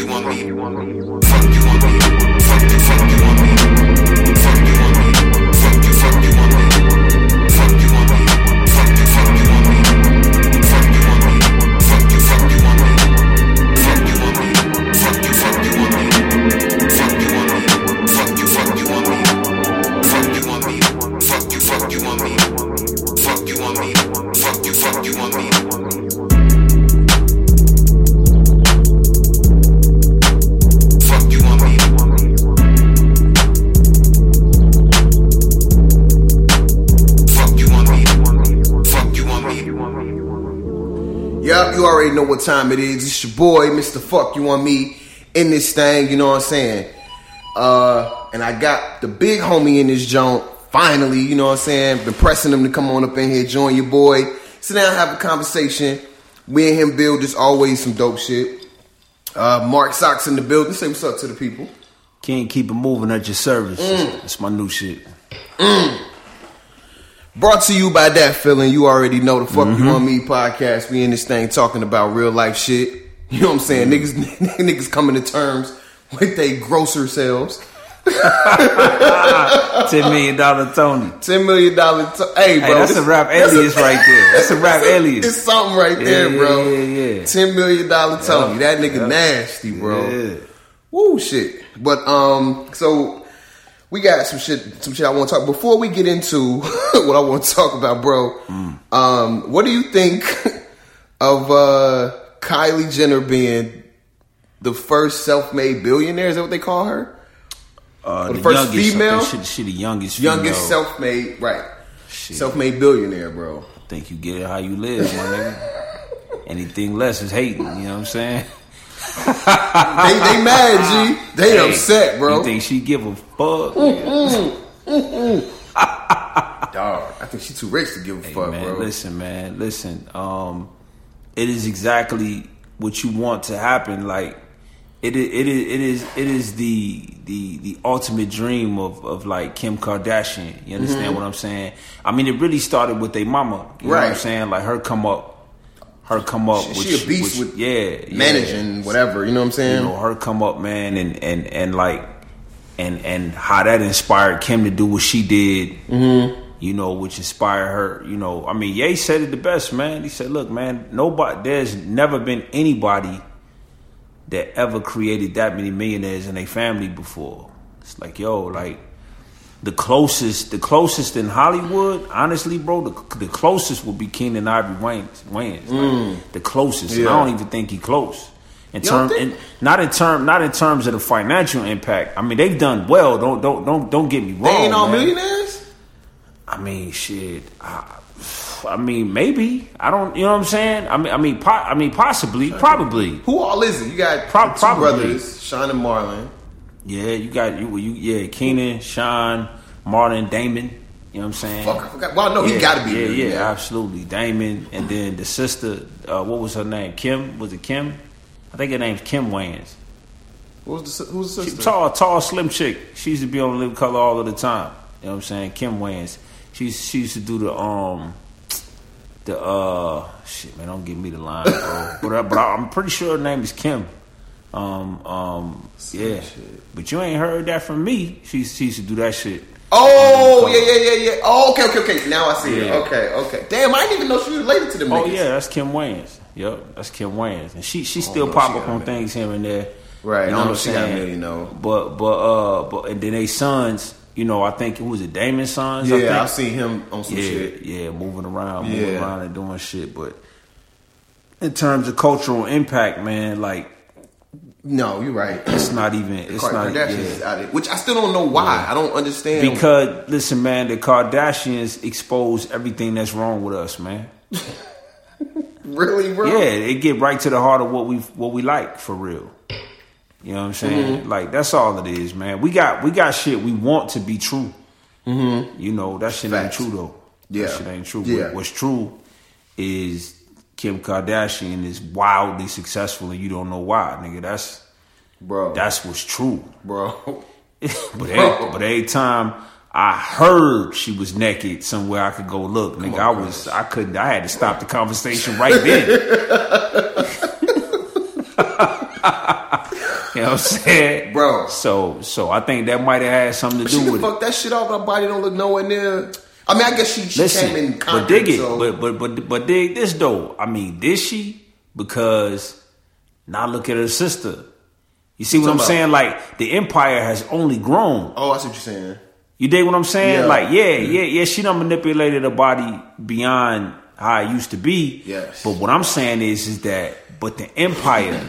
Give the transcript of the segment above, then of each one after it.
you on me. You on me. Time it is. It's your boy, Mr. Fuck You On Me, in this thing, you know what I'm saying? Uh, and I got the big homie in this joint, finally, you know what I'm saying? Been pressing him to come on up in here, join your boy, sit down, have a conversation. We and him build is always some dope shit. Uh, Mark Socks in the building. Say what's up to the people. Can't keep it moving at your service. That's my new shit. Brought to you by that feeling. You already know the fuck you on me podcast. We in this thing talking about real life shit. You know what I'm saying? Niggas, niggas coming to terms with they grosser selves. Ten million dollar Tony. Ten million dollar. T- hey, bro, Hey, that's this- a rap alias right there. That's a rap it's alias. It's something right Yeah, there, yeah, bro. yeah, yeah. Ten million dollar Tony. Yeah, That nigga yeah. nasty, bro. Yeah. Woo, shit. But um, so we got some shit, some shit I want to talk. Before we get into what I want to talk about, bro, Mm. um, what do you think of uh Kylie Jenner being the first self-made billionaire? Is that what they call her? Uh, the first female? She, she the youngest. Youngest female. self-made, right? Shit. Self-made billionaire, bro. Think you get it how you live, my nigga. Anything less is hating. You know what I'm saying? They they mad, G. They Hey, upset, bro. You think she give a fuck? Dog, I think she too rich to give a Hey, fuck, man, bro. listen, man, listen. Um, it is exactly what you want to happen. Like it is, it is, it is, it is the the the ultimate dream of of like Kim Kardashian. You understand what I'm saying? I mean, it really started with their mama. You know what I'm saying? Like her come up, her come up. She- with, she a beast with- with yeah, yeah. Managing whatever, you know what I'm saying? you know her come up man and and and like and and how that inspired kim to do what she did Mm-hmm. you know which inspired her you know i mean Ye said it the best man he said look man nobody there's never been anybody that ever created that many millionaires in a family before it's like yo like the closest, the closest in Hollywood, honestly, bro, the, the closest would be Keenen Ivory Wayans. Wayans like, the closest. And I Mm. Don't even think he close. In term, think- in, not in term, not in terms of the financial impact. I mean, they've done well. Don't don't don't don't get me wrong. They ain't all man. millionaires? I mean, shit. I, I mean, maybe. I don't. You know what I'm saying? I mean, I mean, po- I mean, possibly, probably. Who all is it? You got Pro- two probably. brothers, Sean and Marlon. Yeah, you got you. You yeah, Keenen, Sean, Martin, Damon. You know what I'm saying? Fuck, I forgot. Well, no, he got to be. Yeah, yeah, absolutely. Damon, and then the sister. Uh, what was her name? Kim. Was it Kim? I think her name's Kim Wayans. What was the, who's the She, sister? tall, tall, slim chick. She used to be on Live Color all of the time. You know what I'm saying? Kim Wayans. She she used to do the um the uh shit man. Don't give me the line, bro. but uh, but I, I'm pretty sure her name is Kim. Um um yeah. But you ain't heard that from me. She she used to do that shit. Oh, yeah, yeah, yeah, yeah. Oh, okay, okay, okay. Now I see it. Okay, okay. Damn, I didn't even know she was related to them Oh niggas. yeah, that's Kim Wayans. Yep, that's Kim Wayans, and she she still pop up on things here and there. Right, You know I what know I'm she got a saying? million, though. But but uh but and then they sons, you know, I think it was a Damon sons. I Yeah, think? I've seen him on some yeah, shit. yeah, moving around, moving Yeah. around and doing shit. But in terms of cultural impact, man, like No, you're right. it's not even. It's not. Yeah. Which I still don't know why. I don't understand. Because listen, man, the Kardashians expose everything that's wrong with us, man. really, bro. Yeah, they get right to the heart of what we what we like for real. You know what I'm saying? Mm-hmm. Like that's all it is, man. We got we got shit we want to be true. Mm-hmm. You know that shit Facts. ain't true though. Yeah. that shit ain't true. Yeah. What- What's true is Kim Kardashian is wildly successful and you don't know why, nigga. That's bro. that's what's true. bro. but every, but every time I heard she was naked somewhere I could go look, nigga, I was I couldn't I had to stop the conversation right then. You know what I'm saying, Bro. So, so I think that might have had something to do with it. fuck that shit off. Her body don't look nowhere near. I mean, I guess she, she Listen, came in contact, but dig it. so But but but but dig this though. I mean, did she? Because now look at her sister. You see what I'm Talking saying? Like the empire has only grown. oh, I see what you're saying. You dig what I'm saying? Yeah. Like yeah, yeah, yeah. She done manipulated her body beyond how it used to be. Yes. But what I'm saying is, is that but the empire,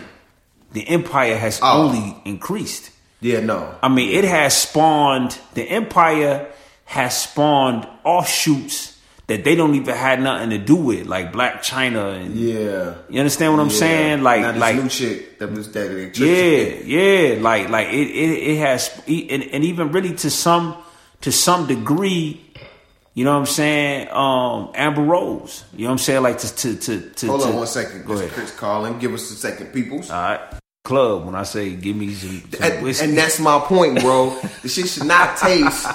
the empire has Oh. only increased. Yeah, no. I mean, it has spawned the empire has spawned offshoots that they don't even had nothing to do with, like Blac Chyna and Yeah. you understand what I'm Yeah. saying? Like, this like new chick that was that yeah, yeah, like like it it, it has and, and even really to some to some degree, you know what I'm saying? Um, Amber Rose, you know what I'm saying? Like to to to, to Hold to, on one second. Go ahead. Chris calling. Give us a second, peoples. All right, club. When I say give me some, some and, and that's my point, bro. the shit should not taste.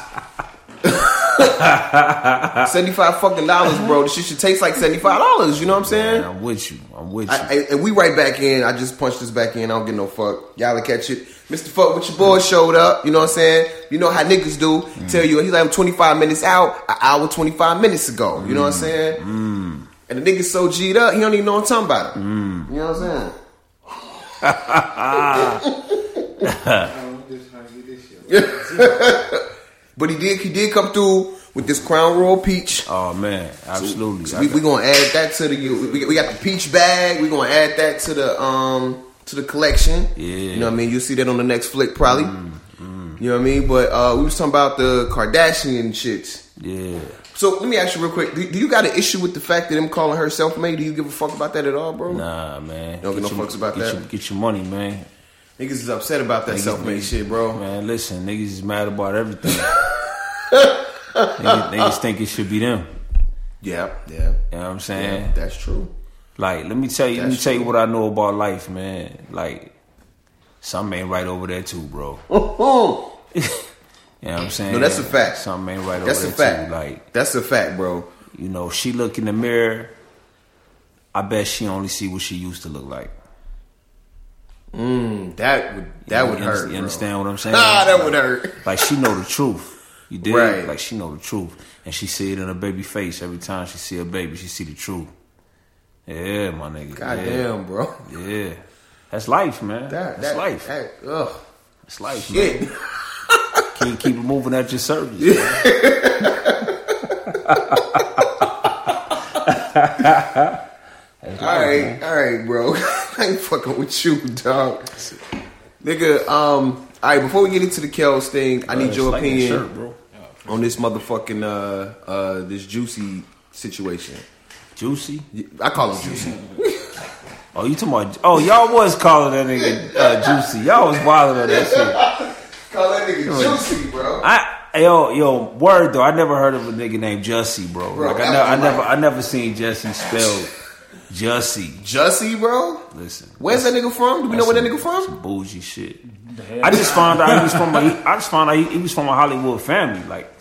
Seventy-five fucking dollars, bro. This shit should taste like seventy-five dollars. You know what I'm saying? Man, I'm with you. I'm with you. I, I- and we right back in. I just punched this back in. I don't get no fuck. Y'all will catch it. Mr. Fuck with your boy showed up. You know what I'm saying? You know how niggas do. Mm. Tell you he's like I'm 25 minutes out, an hour 25 minutes ago. You know what I'm mm. saying? Mm. And the nigga's so G'd up, he don't even know what I'm talking about. You know what I'm saying? But he did he did come through with this Crown Royal peach. oh man, absolutely. So we we gonna add that to the we, we got the peach bag. We are gonna add that to the um to the collection. Yeah. Mm, you know what I mean. You'll see that on the next flick probably. You know what I mean. But uh, we was talking about the Kardashian shits. yeah. So let me ask you real quick: Do, do you got an issue with the fact that him calling her self-made? Do you give a fuck about that at all, bro? Nah, man. Don't give no your- fucks about get that. Your, get your money, man. Niggas is upset about that self-made shit, bro. Man, listen, niggas is mad about everything. niggas, niggas think it should be them. Yeah, yeah, You know what I'm saying? yeah. That's true. Like, let me tell you, let me That's tell you what I know about life, man. Like, something ain't right over there too, bro. You know what I'm saying? No, that's a fact. Something ain't right that's over there fact. too. Like, that's a fact, bro. you know, she look in the mirror. I bet she only see what she used to look like. Mm, that would that You would hurt. You bro. understand what I'm saying? Nah, that Like- would hurt. Like she know the truth. You did Right. like she know the truth, and she see it in her baby face every time she see a baby. She see the truth. Yeah, my nigga. God yeah. damn, bro. Yeah, that's life, man. That that's that life. That, ugh. That's life, Shit. man. Keep keep it moving at your service. man. All right, all right, bro. I ain't fucking with you, dog. Nigga, um, all right. Before we get into the Kels thing, I need your opinion shirt, bro. on this motherfucking uh uh this juicy situation. Juicy. I call him juicy. Oh, you talking about? Oh, y'all was calling that nigga uh, Juicy. Y'all was bothering on that shit. Call that nigga juicy, bro. I yo yo word though. I never heard of a nigga named Jussie, bro. Bro, like I, never, I never, I never seen Jesse spelled Jussie. Jussie, bro. Listen, Where's that nigga from? Do we know where that nigga some from? bougie shit. I just found out he was from. A, he, I just found out he, he was from a Hollywood family. Like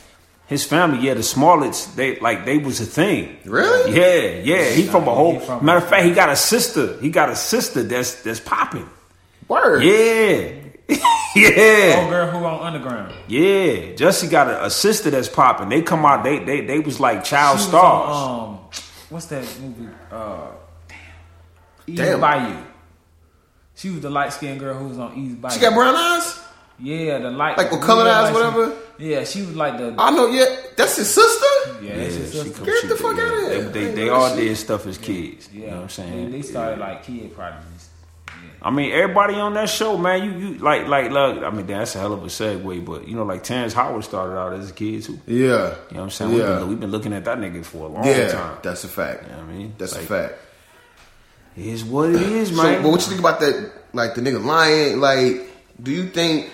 his family, yeah, the Smolletts, they like they was a thing. Really? Yeah, yeah. He from a whole. From- matter of fact, he got a sister. He got a sister that's that's popping. Word. Yeah, yeah. Old girl who on Underground. Yeah, Jussie got a, a sister that's popping. They come out, they they they was like child She was stars. Um, on, what's that movie? Uh, damn. Easy Damn. Bayou. She was the light skinned girl who was on Eve's Bayou. She got brown eyes. Yeah, the light. Like with colored eyes, like she- whatever? Yeah, she was like the. I know. Yeah, that's his sister. yeah, yeah, that's his she sister. come- Get the fuck yeah, outta here. They, they, they all that did stuff as kids. Yeah, You know what I'm saying? They, they started like kid prodigies. I mean, everybody on that show, man. You you like like look. I mean, that's a hell of a segue, but you know, like Terrence Howard started out as a kid too. Yeah. You know what I'm saying? We've, Yeah. been, we've been looking at that nigga for a long Yeah, time. that's a fact. You know what I mean? That's Like, a fact. Is what it is, So, man. but what you think about that? Like the nigga lying. Like, do you think?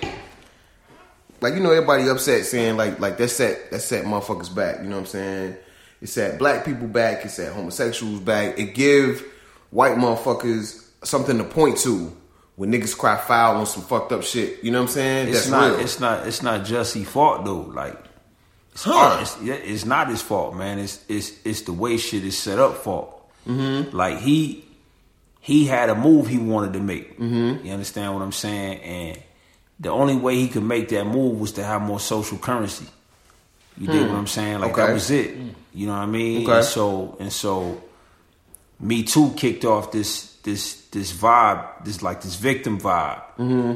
Like, you know, everybody upset saying like, like that set that set motherfuckers back. You know what I'm saying? It set black people back. It set homosexuals back. It give white motherfuckers something to point to when niggas cry foul on some fucked up shit. You know what I'm saying? it's That's not. real. It's not. It's not Jussie fault though. Like, it's, Huh. it's, it's not his fault, man. It's it's it's the way shit is set up fault. Mm-hmm. Like he he had a move he wanted to make. Mm-hmm. You understand what I'm saying? And the only way he could make that move was to have more social currency. You dig what I'm saying? Like that Hmm. Was it. You know what I mean? Okay. And so and so Me Too kicked off this this this vibe, this like this victim vibe. Mm-hmm.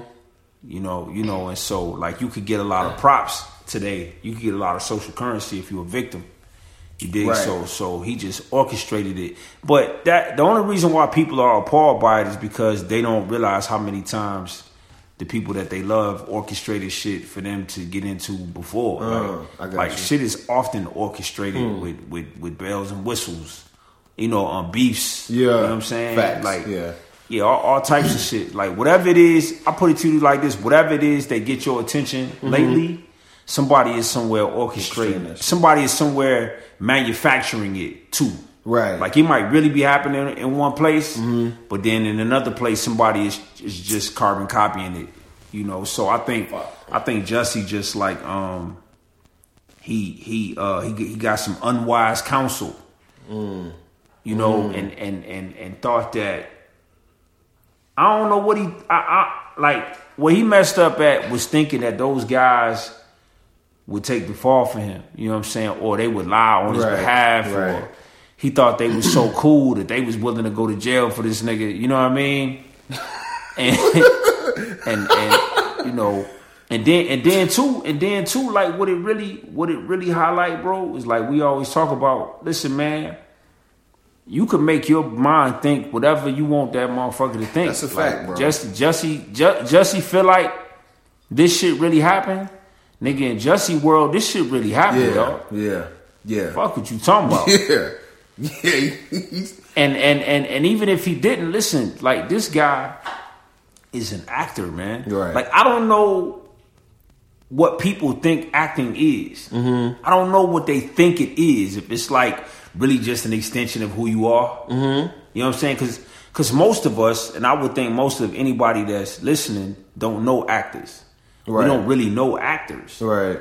You know, you know, and so like you could get a lot of props today. You could get a lot of social currency if you're a victim. You dig? Right. So so he just orchestrated it. But that the only reason why people are appalled by it is because they don't realize how many times the people that they love orchestrated shit for them to get into before. Uh, like, I got like you. shit is often orchestrated with, with, with bells and whistles. You know, on beefs. Yeah. You know what I'm saying? Facts, Like yeah. yeah, all, all types of shit. Like whatever it is, I put it to you like this: whatever it is that get your attention lately, somebody is somewhere orchestrating it. Somebody is somewhere manufacturing it too. Right. Like it might really be happening in one place, but then in another place, somebody is is just carbon copying it. You know. So I think I think Jussie just like um he he uh he he got some unwise counsel you know, mm. and, and and and thought that I don't know what he I, I like what he messed up at was thinking that those guys would take the fall for him. You know what I'm saying? Or they would lie on his Right, behalf. right. Or he thought they was so cool that they was willing to go to jail for this nigga. You know what I mean? And and and you know. And then and then too and then too like what it really what it really highlight bro is like we always talk about listen man you can make your mind think whatever you want that motherfucker to think. That's a fact, like, bro. Just Jussie, Ju- Jussie feel like this shit really happened, nigga. In Jussie world, this shit really happened, Yeah, dog. yeah, yeah, Fuck what you talking about. yeah, yeah. And and and and even if he didn't listen, like this guy is an actor, man. Right. Like I don't know what people think acting is. Mm-hmm. I don't know what they think it is. If it's like really just an extension of who you are. Mm-hmm. You know what I'm saying? Because because most of us, and I would think most of anybody that's listening, don't know actors. Right. We don't really know actors right.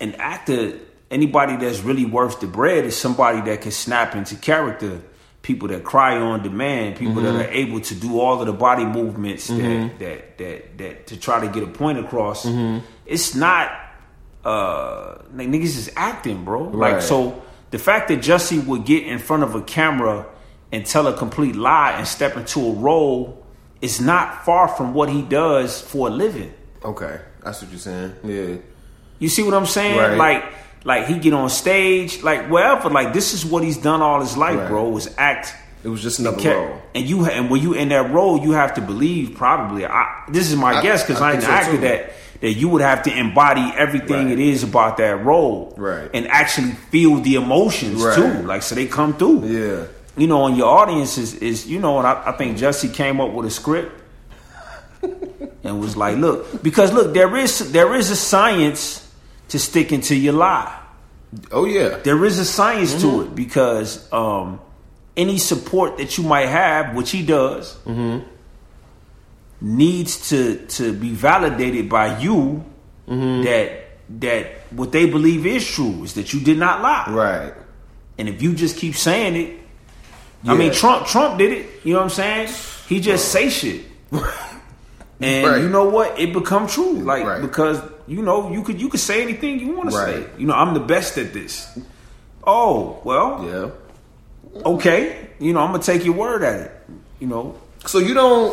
an actor, anybody that's really worth the bread is somebody that can snap into character. People that cry on demand, people that are able to do all of the body movements that, that that that to try to get a point across. It's not uh like niggas is acting, bro. Like so the fact that Jussie would get in front of a camera and tell a complete lie and step into a role is not far from what he does for a living. Okay, that's what you're saying. Yeah, You see what I'm saying? Right. Like, like he get on stage, like wherever. Like this is what he's done all his life, Right. bro. Was act. it was just another Ca- role. And you and when you in that role, you have to believe. Probably, I, this is my I- guess because I I, ain't think an so, actor too. that that you would have to embody everything Right. it is about that role, Right. And actually feel the emotions Right. too, like so they come through, Yeah. You know, and your audience is is you know, and I, I think Jussie came up with a script and was like, look, because look, there is there is a science to sticking to your lie Oh yeah. there is a science Mm-hmm. to it because um, any support that you might have, which he does, Mm-hmm. Needs to to be validated by you Mm-hmm. that that what they believe is true is that you did not lie. Right. And if you just keep saying it, I mean Trump Trump did it. You know what I'm saying? He just say shit. And Right. you know what? It become true. Like Right. because you know you could you could say anything you want to say. You know I'm the best at this. Oh well, Yeah. okay. You know I'm gonna take your word at it. You know So you don't.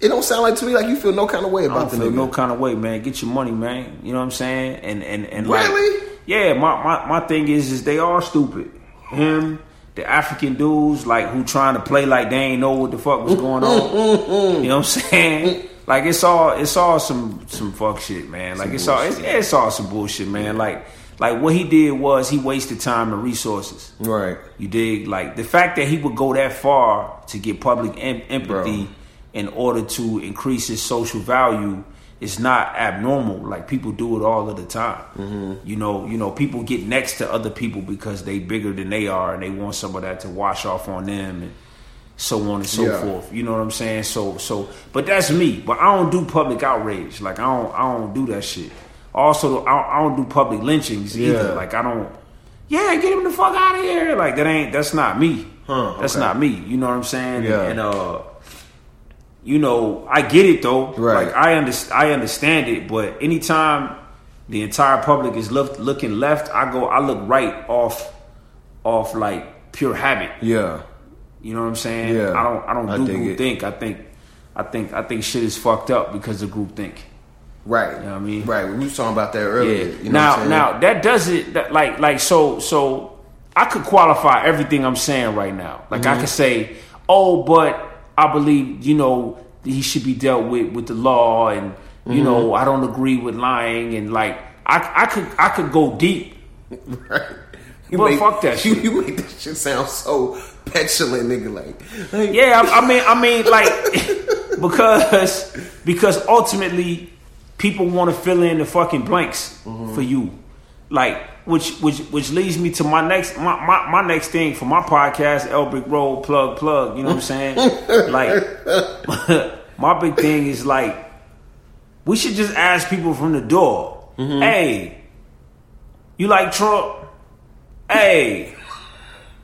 It don't sound like to me like you feel no kind of way I about don't the feel nigga. no kind of way, man. Get your money, man. You know what I'm saying? And and and Really? like, yeah. My, my my thing is is they are stupid. Him, the African dudes, like who trying to play like they ain't know what the fuck was going on. you know what I'm saying? Like it's all it's all some some fuck shit, man. Like Some it's all it's, yeah, it's all some bullshit, man. Like like what he did was he wasted time and resources. right. You dig? Like the fact that he would go that far to get public em- empathy Bro. In order to increase his social value is not abnormal. Like people do it all of the time. Mm-hmm. You know, you know, people get next to other people because they bigger than they are, and they want some of that to wash off on them, and so on and so Yeah. forth. You know what I'm saying? So, so, but that's me. But I don't do public outrage. Like I don't, I don't do that shit. Also, I don't, I don't do public lynchings either. Yeah. Like I don't. Yeah, get him the fuck out of here. Like that ain't. That's not me. Huh, That's not me. You know what I'm saying? Yeah. And uh, you know, I get it though. Right. Like I understand, I understand it. But anytime the entire public is look, looking left, I go, I look right off, off like pure habit. Yeah. You know what I'm saying? Yeah. I don't, I don't I do dig group it. think. I think, I think, I think shit is fucked up because of group think. Right. You know what I mean? Right. We was talking about that earlier. Yeah. You know what I'm now, now that doesn't that, like like so so I could qualify everything I'm saying right now. Like Mm-hmm. I could say, oh, but I believe you know he should be dealt with with the law, and Mm-hmm. you know I don't agree with lying, and like I I could I could go deep. Right. You Well, fuck that You, shit. you make that shit sound so petulant, nigga. Like, like Yeah, I, I mean I mean like because because ultimately people want to fill in the fucking blanks Mm-hmm. for you. Like which which which leads me to my next my, my, my next thing for my podcast, Elbrick Roll plug plug, you know what I'm saying? like my big thing is like we should just ask people from the door, Mm-hmm. hey, you like Trump? Hey,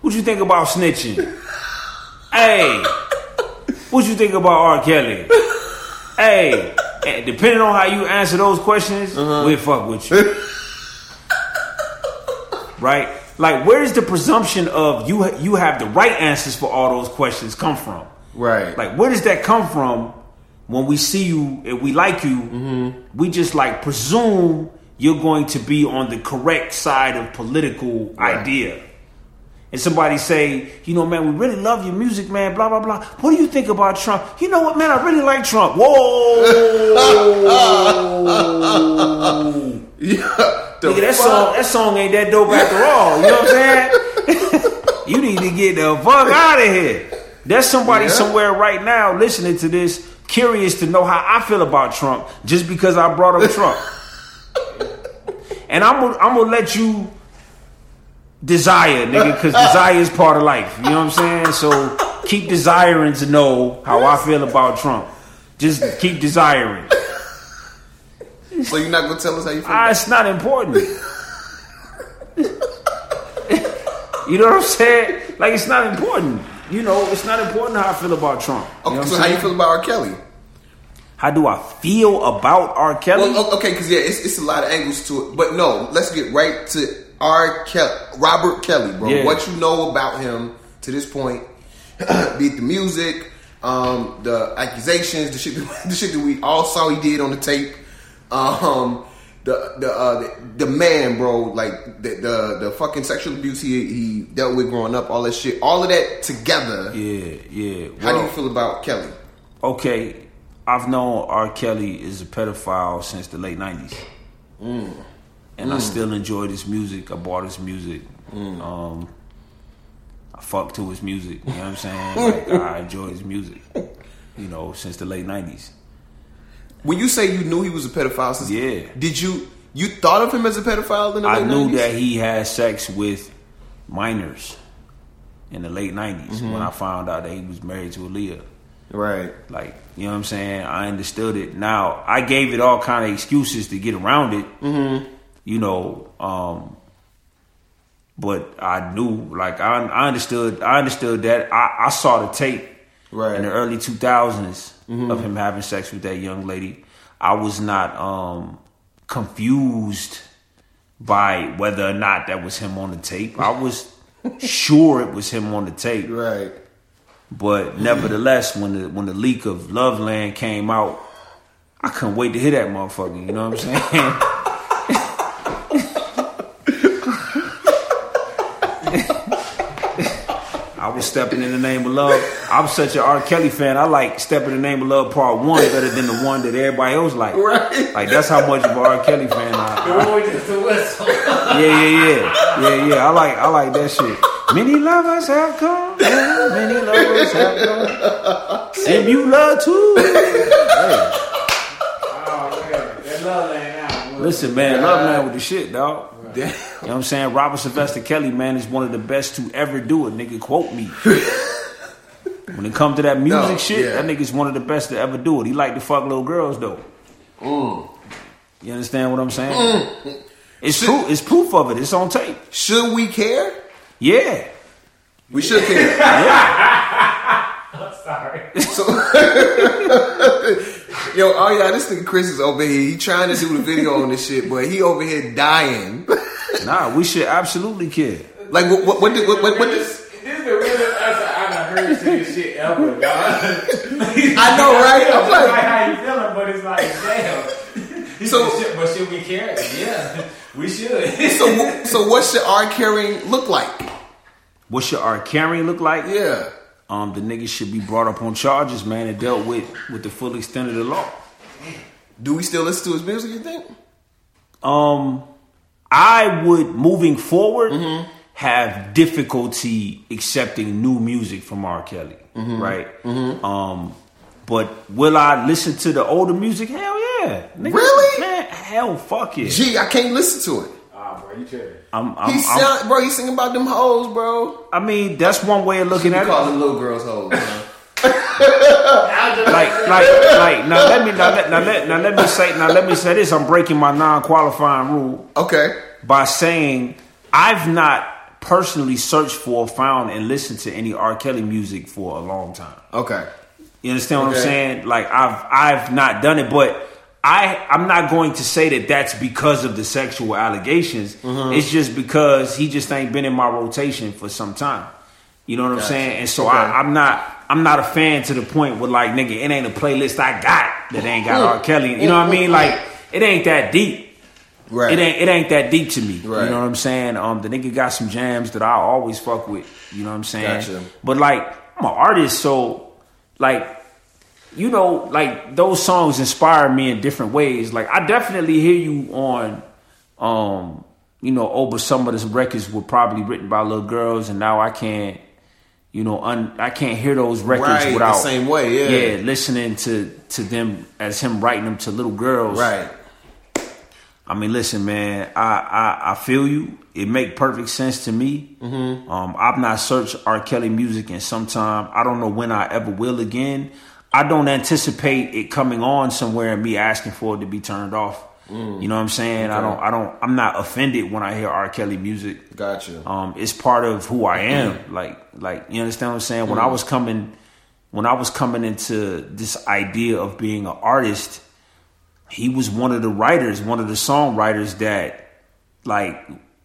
what you think about snitching? Hey, what you think about R. Kelly? Hey, depending on how you answer those questions, we'll fuck with you. Right? Like, where does the presumption of you you have the right answers for all those questions come from? right. Like, where does that come from when we see you and we like you? Mm-hmm. We just like presume you're going to be on the correct side of political Right. idea. And somebody say, you know, man, we really love your music, man, blah, blah, blah. What do you think about Trump? You know what, man, I really like Trump. Whoa! yeah. The Nigga, that fuck? song, that song ain't that dope after all. You know what I'm saying? you need to get the fuck out of here. There's somebody Yeah. somewhere right now listening to this, curious to know how I feel about Trump, just because I brought up Trump. and I'm gonna, I'm gonna let you desire, nigga, because desire is part of life. You know what I'm saying? So keep desiring to know how I feel about Trump. Just keep desiring. So you're not gonna tell us how you feel? Ah, it's not important. you know what I'm saying? Like it's not important. You know, it's not important how I feel about Trump. You okay, so how you feel about R. Kelly? How do I feel about R. Kelly? Well, okay, because yeah, it's, it's a lot of angles to it. But no, let's get right to R. Kelly, Robert Kelly, bro. Yeah. What you know about him to this point? be it the music, um, the accusations, the shit, the shit that we all saw he did on the tape. Um, the the, uh, the the man, bro, like the the, the fucking sexual abuse he he dealt with growing up, all that shit, all of that together. yeah, yeah. How do you feel about Kelly? okay, I've known R. Kelly is a pedophile since the late '90s, Mm. and I still enjoy his music. I bought his music. Mm. Um, I fuck to his music. You know what I'm saying? Like, I enjoy his music. You know, since the late '90s. When you say you knew he was a pedophile, since, Yeah. did you you thought of him as a pedophile in the I late knew 90s? that he had sex with minors in the late 90s Mm-hmm. when I found out that he was married to Aaliyah. Right. Like, you know what I'm saying? I understood it. Now, I gave it all kind of excuses to get around it. Mm-hmm. You know, um, but I knew, like, I, I understood. I understood that. I, I saw the tape Right. in the early 2000s of him having sex with that young lady. I was not um, confused by whether or not that was him on the tape. I was sure it was him on the tape. Right. But nevertheless, when the when the leak of Loveland came out, I couldn't wait to hear that motherfucker. You know what I'm saying? I was stepping in the name of love. I'm such an R. Kelly fan. I like stepping in the Name of Love Part One better than the one that everybody else like. Right. Like that's how much of an R. Kelly fan I, I yeah, yeah, yeah, yeah, yeah. I like, I like that shit. Many lovers have come, yeah, many lovers have come, and you love too. Hey, Oh man, love ain't out. listen, man, love man with the shit, dog. Damn. You know what I'm saying? Robert Sylvester Kelly, man, is one of the best to ever do it. Nigga, quote me. when it comes to that music No, shit, yeah. that nigga's one of the best to ever do it. He like to fuck little girls though. Mm. You understand what I'm saying? It's proof. It's proof of it. It's on tape. Should we care? Yeah. We should care. yeah. I'm sorry. So, yo, oh yeah, this nigga Chris is over here. He trying to do the video on this shit, but he over here dying. Nah, we should absolutely care. like, what? What? What? Did, what, what, what did, This, this is the realest answer I've heard to this shit ever, dog. I know, right? I'm like, like, how you feeling, but it's like, damn. He So- said, "Shit, but should we care? Yeah, we should. so, so what should our caring look like? What should our carrying look like? Yeah. Um, the niggas should be brought up on charges, man, and dealt with with the full extent of the law. Do we still listen to his music? You think? Um, I would moving forward Mm-hmm. have difficulty accepting new music from R. Kelly, Mm-hmm. right? Um, but will I listen to the older music? Hell yeah, Nigga, Really? man. Hell, fuck it. Gee, I can't listen to it. Ah, bro, you tripping. I'm, I'm, He I'm- sound, bro. He singing about them hoes, bro. I mean, that's one way of looking You at it. call them little girls hoes. Like, like, like. Now let me, now let, now let, now let me say, now let me say this. I'm breaking my non-qualifying rule Okay. by saying I've not personally searched for, found, and listened to any R. Kelly music for a long time. Okay. You understand what Okay. I'm saying? Like I've, I've not done it, but. I, I'm not going to say that that's because of the sexual allegations. Mm-hmm. It's just because he just ain't been in my rotation for some time. You know what I'm saying? And so Okay. I, I'm not I'm not a fan to the point where like nigga, it ain't a playlist I got that ain't got R. Kelly. You know what I mean? Like it ain't that deep. Right. It ain't it ain't that deep to me. Right. You know what I'm saying? Um the nigga got some jams that I always fuck with. You know what I'm saying? Gotcha. But like I'm an artist, so like you know, like those songs inspire me in different ways. Like I definitely hear you on um, you know, over some of the records were probably written by little girls and now I can't you know, un, I can't hear those records without. Right, the same way, yeah. yeah, listening to to them as him writing them to little girls. Right. I mean, listen, man. I I, I feel you. It make perfect sense to me. Mm-hmm. Um, I've not searched R. Kelly music in some time. I don't know when I ever will again. I don't anticipate it coming on somewhere and me asking for it to be turned off. Mm. You know what I'm saying? I don't. I don't. I'm not offended when I hear R. Kelly music. Gotcha. Um, it's part of who I mm-hmm. am. Like, like you understand what I'm saying? When I mm. was coming, when I was coming into this idea of being an artist, he was one of the writers, one of the songwriters that, like,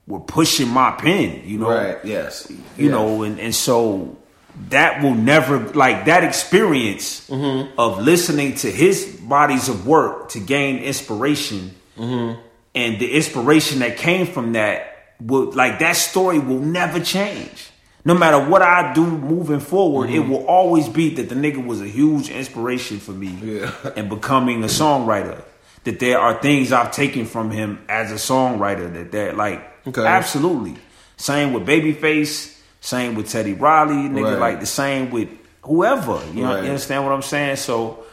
were pushing my pen. You know, Right. Yes. you know, and and so that will never like that experience Mm-hmm. of listening to his bodies of work to gain inspiration Mm-hmm. and the inspiration that came from that will like that story will never change no matter what i do moving forward it will always be that the nigga was a huge inspiration for me Yeah. and becoming a songwriter that there are things i've taken from him as a songwriter that that like Okay. absolutely same with babyface same with teddy riley nigga Right. like the same with whoever you know you understand what i'm saying so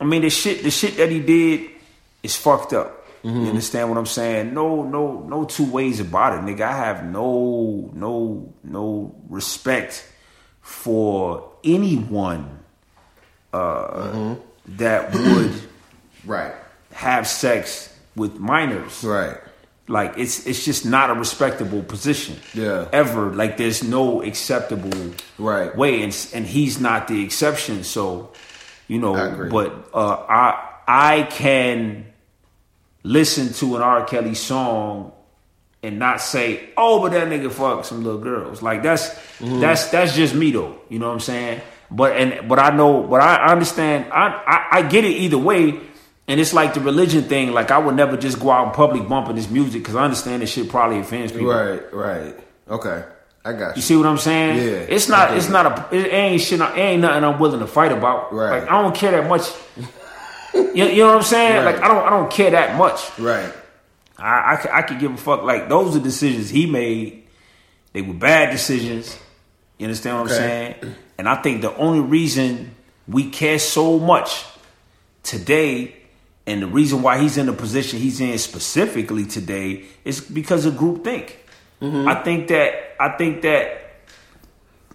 i mean the shit the shit that he did is fucked up Mm-hmm. you understand what i'm saying no no no two ways about it nigga i have no no no respect for anyone uh Mm-hmm. that would Right. have sex with minors Right. Like it's it's just not a respectable position. Yeah. Ever like there's no acceptable Right. way, and and he's not the exception. So, you know, but uh, I I can listen to an R. Kelly song and not say, "Oh, but that nigga fuck some little girls." Like that's Mm-hmm. that's that's just me though. You know what I'm saying? But and but I know, but I understand. I, I I get it either way. And it's like the religion thing. Like I would never just go out in public bumping this music because I understand this shit probably offends people. Right. Right. Okay. I got You you. see what I'm saying? Yeah, It's not. It's not a. It ain't shit. It ain't nothing I'm willing to fight about. Right. Like I don't care that much. you, you know what I'm saying? Right. Like I don't. I don't care that much. Right. I, I, could- I could give a fuck. Like those are decisions he made. They were bad decisions. You understand what Okay. I'm saying? And I think the only reason we care so much today, and the reason why he's in the position he's in specifically today, is because of groupthink. Mm-hmm. I think that I think that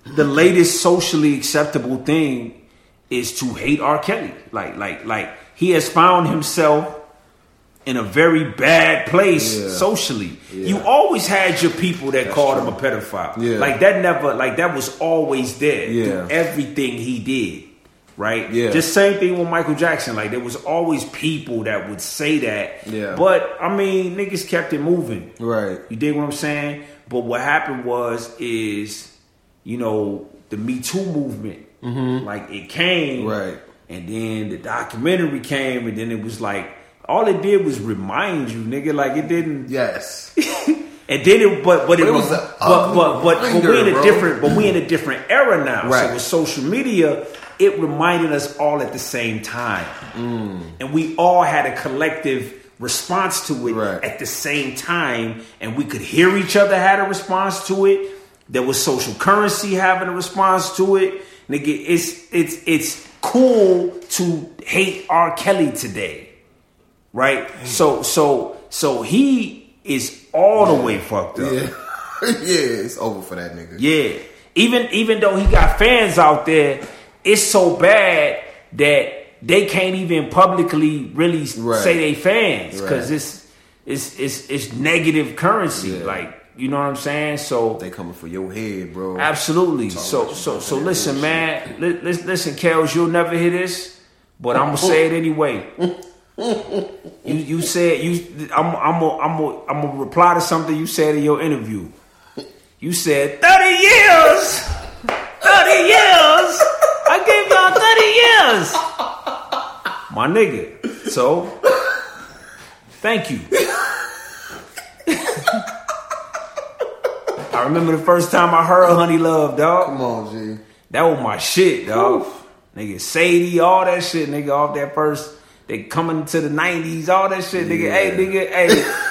the latest socially acceptable thing is to hate R. Kelly. Like like like he has found himself in a very bad place Yeah. socially. Yeah. You always had your people that called him a pedophile. Yeah. Like that never like that was always there Yeah. everything he did. Right? Yeah. Just same thing with Michael Jackson. Like there was always people that would say that. Yeah. But I mean, niggas kept it moving. Right. You dig what I'm saying? But what happened was is, you know, the Me Too movement, like it came, Mm-hmm. Right. And then the documentary came, and then it was like all it did was remind you, nigga. Like it didn't, Yes. and then it, but but it, But it was, but but but, but we in a bro. different, but we in a different era now. Right. So with social media, it reminded us all at the same time, Mm. and we all had a collective response to it Right. at the same time, and we could hear each other had a response to it. There was social currency having a response to it. Nigga, it's it's it's cool to hate R. Kelly today, right? So so so he is all the way fucked up. Yeah. yeah, it's over for that nigga. Yeah. Even even though he got fans out there, it's so bad that they can't even publicly really Right. say they fans because Right. it's it's it's it's negative currency. Yeah. Like you know what I'm saying? So They coming for your head, bro. absolutely. So so so listen, man. Li- li- listen, Kels, you'll never hear this, but I'm gonna say it anyway. You you said you I'm I'm gonna I'm gonna I'm gonna reply to something you said in your interview. You said 30 years. 30 years. I gave y'all 30 years. My nigga. So thank you. I remember the first time I heard Honey Love, dog. Come on, G. That was my shit, dog. Nigga, Sadie, all that shit, nigga, off that first. They coming to the nineties, all that shit, nigga. Hey, nigga, hey,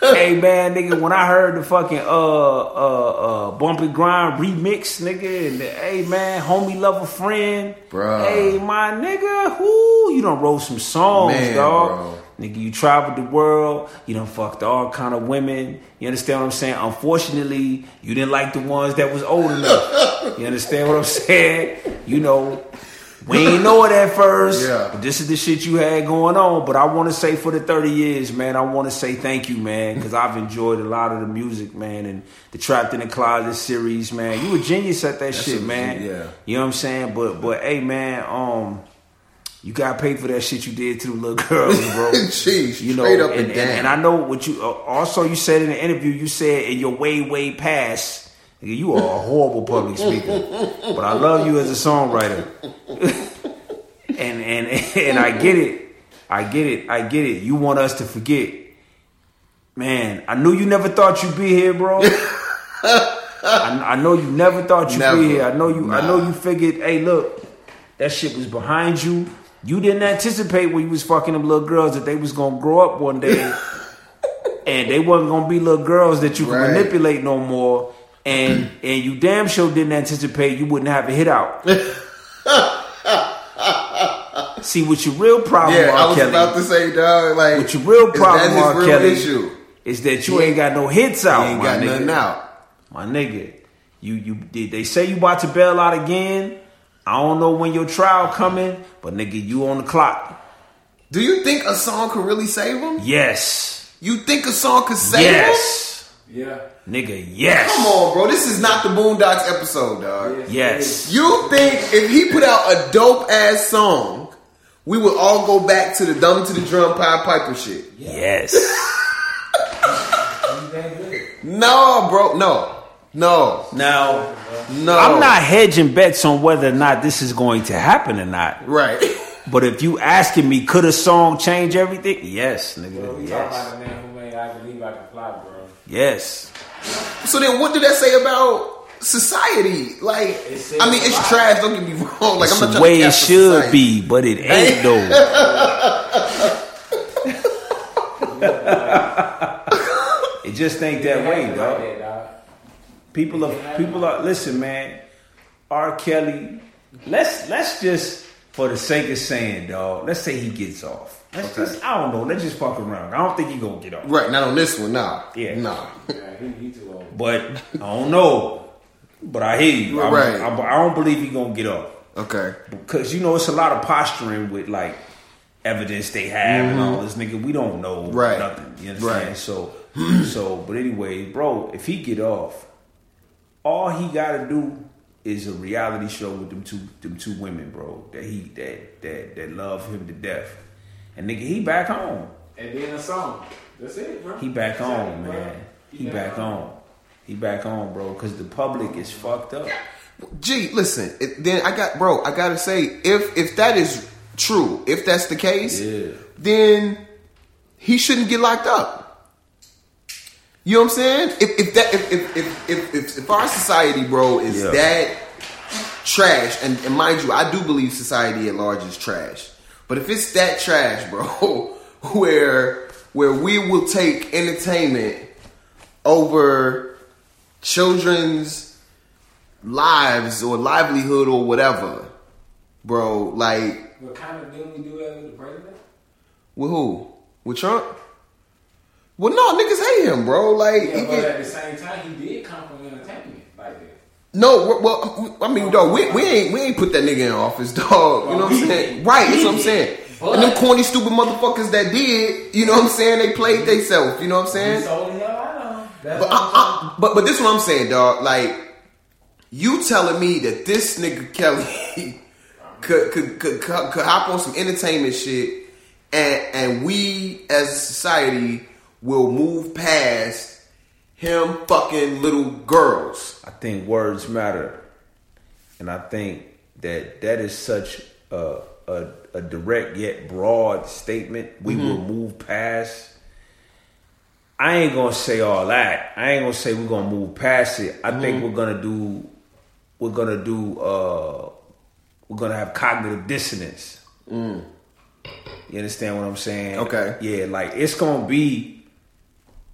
hey, man, nigga. When I heard the fucking uh uh uh bumpy grind remix, nigga, and the, hey, man, homie, love a friend, bro. Hey, my nigga, whoo, you done wrote some songs, Man, dog. bro. Nigga, you traveled the world. You done fucked all kind of women. You understand what I'm saying? Unfortunately, you didn't like the ones that was old enough. You understand what I'm saying? You know, we ain't know it at first. Yeah. But this is the shit you had going on. But I want to say for the 30 years, man, I want to say thank you, man, because I've enjoyed a lot of the music, man, and the Trapped in the Closet series, man. You a genius at that shit, a- man. yeah. You know what I'm saying? But but hey, man, um. You got paid for that shit you did to the little girls, bro. Jeez, you know, straight up and, and and I know what you. Uh, also, you said in the interview, you said in your way, way past, you are a horrible public speaker, but I love you as a songwriter. and and and I get it, I get it, I get it. You want us to forget, man. I knew you never thought you'd be here, bro. I, I know you never thought you'd Never. be here. I know you. I know you figured, hey, look, that shit was behind you. You didn't anticipate when you was fucking them little girls that they was gonna grow up one day, and they wasn't gonna be little girls that you could Right. manipulate no more. And and you damn sure didn't anticipate you wouldn't have a hit out. See, what your real problem, Yeah, I R. was Kelly, about to say, dog. Like, what your real problem, that R. real Kelly, issue? is that you ain't got no hits He out. ain't my got nigga. nothing out. My nigga, you you did they say you about to bail out again? I don't know when your trial coming, but nigga, you on the clock. Do you think a song could really save him? Yes. You think a song could save him? Yes. Yeah. Nigga, yes. Come on, bro. This is not the Boondocks episode, dog. Yes. You think if he put out a dope ass song, we would all go back to the dumb to the drum Pied Piper shit? Yes. No, bro. No. No. Now, No. I'm not hedging bets on whether or not this is going to happen or not. Right. But if you asking me, could a song change everything? Yes, nigga. Bro, Yes. about the man who made I Believe I Can Fly, bro. Yes. So then what did that say about society? Like, I mean, it's trash. Don't get me wrong. Like, It's I'm not the way to it should society. be, but it ain't though. it just ain't that way, Like dog. that, dog. People are people are listen, man. R. Kelly, let's let's just for the sake of saying, dog, let's say he gets off. Let's Okay. just I don't know, let's just fuck around. I don't think he gonna get off. Right. Not on this one. Nah. Yeah. Nah. Yeah, he, he too old. But I don't know. But I hear you. I, Right. I, I don't believe he gonna get off. Okay. because you know it's a lot of posturing with like evidence they have and all this nigga. We don't know Mm-hmm. Right. nothing. You understand? Right. So so but anyway, bro, if he get off, all he gotta do is a reality show with them two them two women, bro, that he that that that love him to death. And nigga, he back home. And then a song. That's it, bro. He back That's home, it, man. He back home. He back home, bro, because the public is fucked up. Gee, listen. It, then I got, bro. I gotta say, if if that is true, if that's the case, Yeah. then he shouldn't get locked up. You know what I'm saying? If if that if if if if, if, if our society, bro, is Yeah. that trash, and, and mind you, I do believe society at large is trash. But if it's that trash, bro, where where we will take entertainment over children's lives or livelihood or whatever, bro, like What kind of didn't we do that with the president? with who? With Trump? Well, no, niggas hate him, bro. Like, Yeah, but get- at the same time, he did come from entertainment like that. No, well, I mean, dog, we, we ain't we ain't put that nigga in office, dog. You know what I'm saying? Right, that's what I'm saying. And them corny, stupid motherfuckers that did, you know what I'm saying? They played theyself. You know what I'm saying? sold the hell out of him. That's But, I, I, but but this is what I'm saying, dog. Like you telling me that this nigga Kelly could could, could could could hop on some entertainment shit, and and we as a society will move past him fucking little girls. I think words matter, and I think that that is such a a, a direct yet broad statement. We mm-hmm. will move past. I ain't gonna say all that. I ain't gonna say we're gonna move past it. I think mm-hmm. we're gonna do. We're gonna do. uh We're gonna have cognitive dissonance. Mm. You understand what I'm saying? Okay. Yeah, like it's gonna be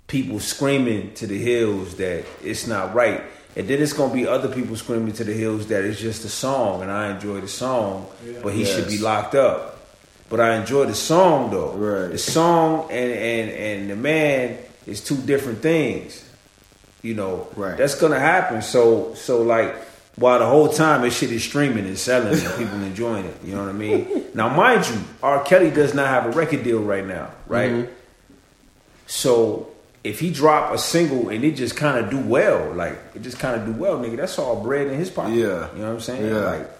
people screaming to the hills that it's not right. And then it's gonna be other people screaming to the hills that it's just a song and I enjoy the song, but he should be locked up. But I enjoy the song though. Right. The song and, and, and the man is two different things. You know, Right. that's gonna happen. So so like while the whole time this shit is streaming and selling and people enjoying it. You know what I mean? Now mind you, R. Kelly does not have a record deal right now, right? Mm-hmm. So if he drop a single and it just kind of do well, like it just kind of do well, nigga, that's all bread in his pocket. Yeah. you know what I'm saying? Yeah. Like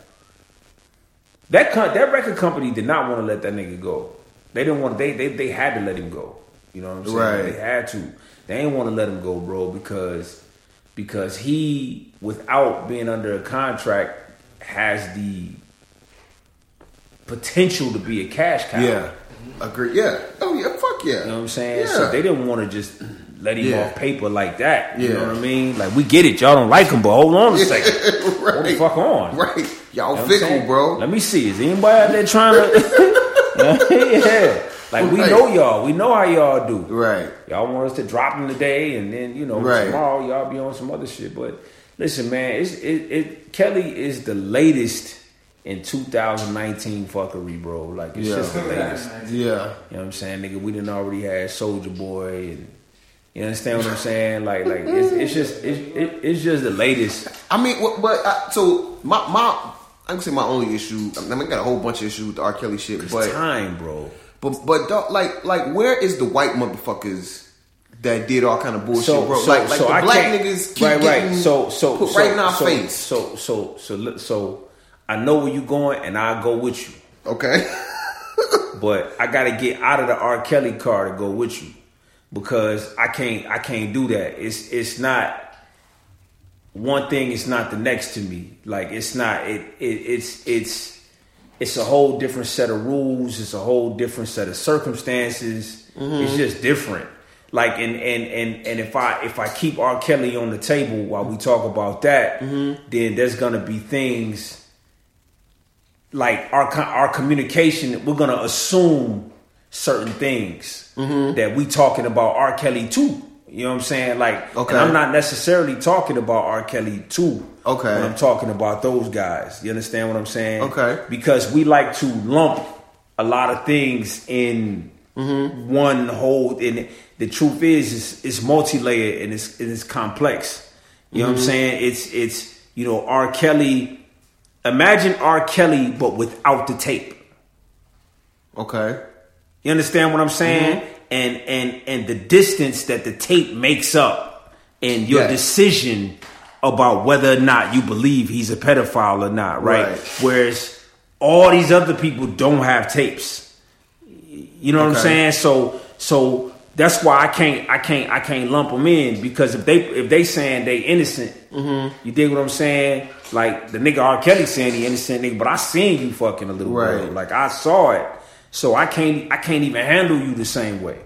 that com- that record company did not want to let that nigga go. They didn't want. They they they had to let him go. You know what I'm saying? Right. They had to. They ain't want to let him go, bro, because because he, without being under a contract, has the potential to be a cash cow. Yeah, agree. Yeah. Oh yeah. Fuck yeah. You know what I'm saying? Yeah. So they didn't want to just let him Yeah. off paper like that. You Yeah. know what I mean? Like we get it, y'all don't like him, but hold on a second. Hold the fuck on. Right. Y'all You know fickle, bro. Let me see. Is anybody out there trying to? yeah. Like we Right. know y'all. We know how y'all do. Right. Y'all want us to drop him today, and then you know Right. tomorrow y'all be on some other shit. But listen, man, it's, it, it Kelly is the latest in 2019 fuckery, bro. Like it's Yeah. just the latest. Yeah. You know what I'm saying, nigga? We didn't already had Soulja Boy, and you understand what I'm saying? Like, like it's, it's just it's, it, it's just the latest. I mean, what- but I, so my my I can say my only issue. I mean, I got a whole bunch of issues with the R. Kelly shit, It's but time, bro. but but dog, like like where is the white motherfuckers that did all kind of bullshit, So, bro? so, like like so the I black niggas keep right, getting right. So, so, put so, right in our so, face. So, so, so, so, so, I know where you're going, and I'll go with you. Okay, but I got to get out of the R. Kelly car to go with you because I can't I can't do that. It's it's not one thing. It's not the next to me. Like it's not it, it it's it's it's a whole different set of rules. It's a whole different set of circumstances. Mm-hmm. It's just different. Like and and and and if I if I keep R. Kelly on the table while we talk about that, mm-hmm. then there's gonna be things like our our communication, we're gonna assume certain things mm-hmm. that we talking about R. Kelly too. You know what I'm saying? Like, Okay. and I'm not necessarily talking about R. Kelly too. Okay. when I'm talking about those guys. You understand what I'm saying? Okay. because we like to lump a lot of things in mm-hmm. one whole. And the truth is, it's, it's multi-layered and it's and it's complex. You know what I'm mm-hmm. saying? It's it's you know R. Kelly. Imagine R. Kelly, but without the tape. Okay. You understand what I'm saying? Mm-hmm. And and and the distance that the tape makes up and your Yes. decision about whether or not you believe he's a pedophile or not, right? Right. Whereas all these other people don't have tapes. You know what I'm saying? So so that's why I can't I can't I can't lump them in because if they if they saying they innocent, Mm-hmm. you dig what I'm saying? Like the nigga R. Kelly saying he innocent nigga, but I seen you fucking a little Right. girl. Like I saw it. So I can't I can't even handle you the same way.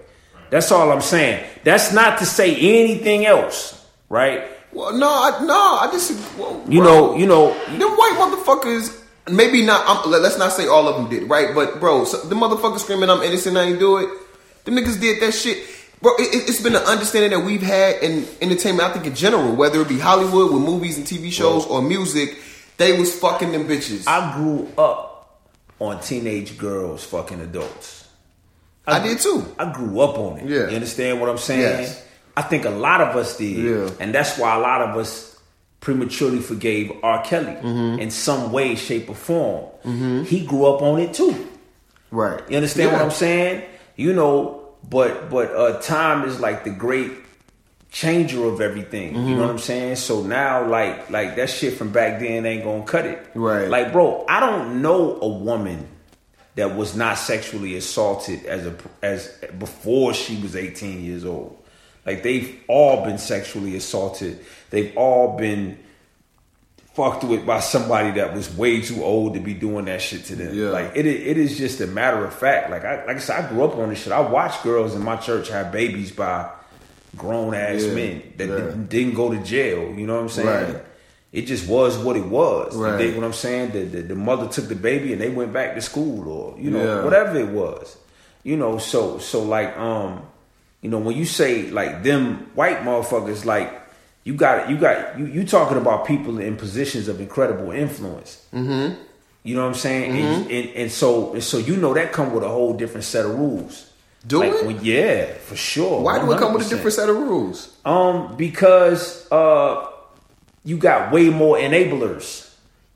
That's all I'm saying. That's not to say anything else, right? Well, no, I, no, I just well, You bro, know, you know, them white motherfuckers. Maybe not. Let- let's not say all of them did, right? But bro, so, the motherfuckers screaming, "I'm innocent, I ain't do it." Them niggas did that shit, bro. It, it's been an understanding that we've had in entertainment. I think in general, whether it be Hollywood with movies and TV shows or music, they was fucking them bitches. I, I grew up on teenage girls fucking adults. I did too. I grew up on it. Yeah. You understand what I'm saying? Yes. I think a lot of us did. Yeah. And that's why a lot of us prematurely forgave R. Kelly Mm-hmm. in some way, shape, or form. He grew up on it too. Right. You understand what I'm saying? You know, but but uh time is like the great changer of everything. You Mm-hmm. know what I'm saying? So now like like that shit from back then ain't gonna cut it. Right. Like bro, I don't know a woman that was not sexually assaulted as a as before she was 18 years old. Like they've all been sexually assaulted. They've all been fucked with by somebody that was way too old to be doing that shit to them. Yeah. Like it, it is just a matter of fact. Like I, like I said, I grew up on this shit. I watched girls in my church have babies by grown ass Yeah. men that Yeah. didn't, didn't go to jail. You know what I'm saying? Right. It just was what it was. You Right. dig what I'm saying? The, the the mother took the baby and they went back to school or you know whatever it was. You know, so so like um, you know when you say like them white motherfuckers like you got you got you you talking about people in positions of incredible influence. Mm-hmm. You know what I'm saying? And, and, and so and so you know that come with a whole different set of rules. Do Like, it? when- yeah, for sure. Why do it come with a different set of rules? Um, because uh, you got way more enablers.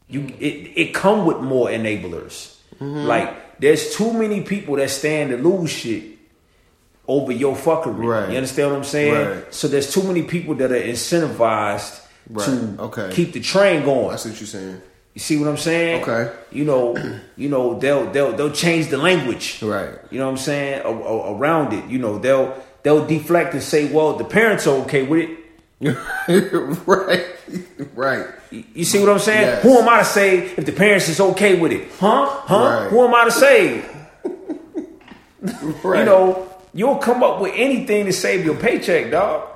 You it it come with more enablers. Mm-hmm. Like there's too many people that stand to lose shit over your fuckery. Right. You understand what I'm saying? Right. So there's too many people that are incentivized Right. to Okay. keep the train going. That's what you're saying. You see what I'm saying? Okay. You know, you know they'll they'll they'll change the language. Right. You know what I'm saying? A- a- around it. You know they'll they'll deflect and say, well, the parents are okay with it. right. Right. You- see what I'm saying? Yes. Who am I to say if the parents is okay with it? Huh? Huh? Right. Who am I to say? Right. You know, you'll come up with anything to save your paycheck, dog.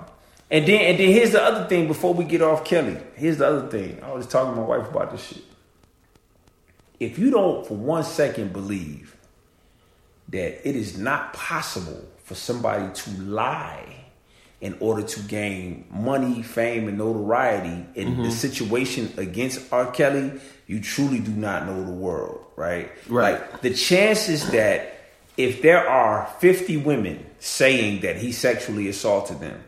And then and then here's the other thing before we get off Kelly. Here's the other thing. I was talking to my wife about this shit. If you don't for one second believe that it is not possible for somebody to lie in order to gain money, fame, and notoriety in the mm-hmm. situation against R. Kelly, you truly do not know the world, right? Right. Like the chances that if there are 50 women saying that he sexually assaulted them,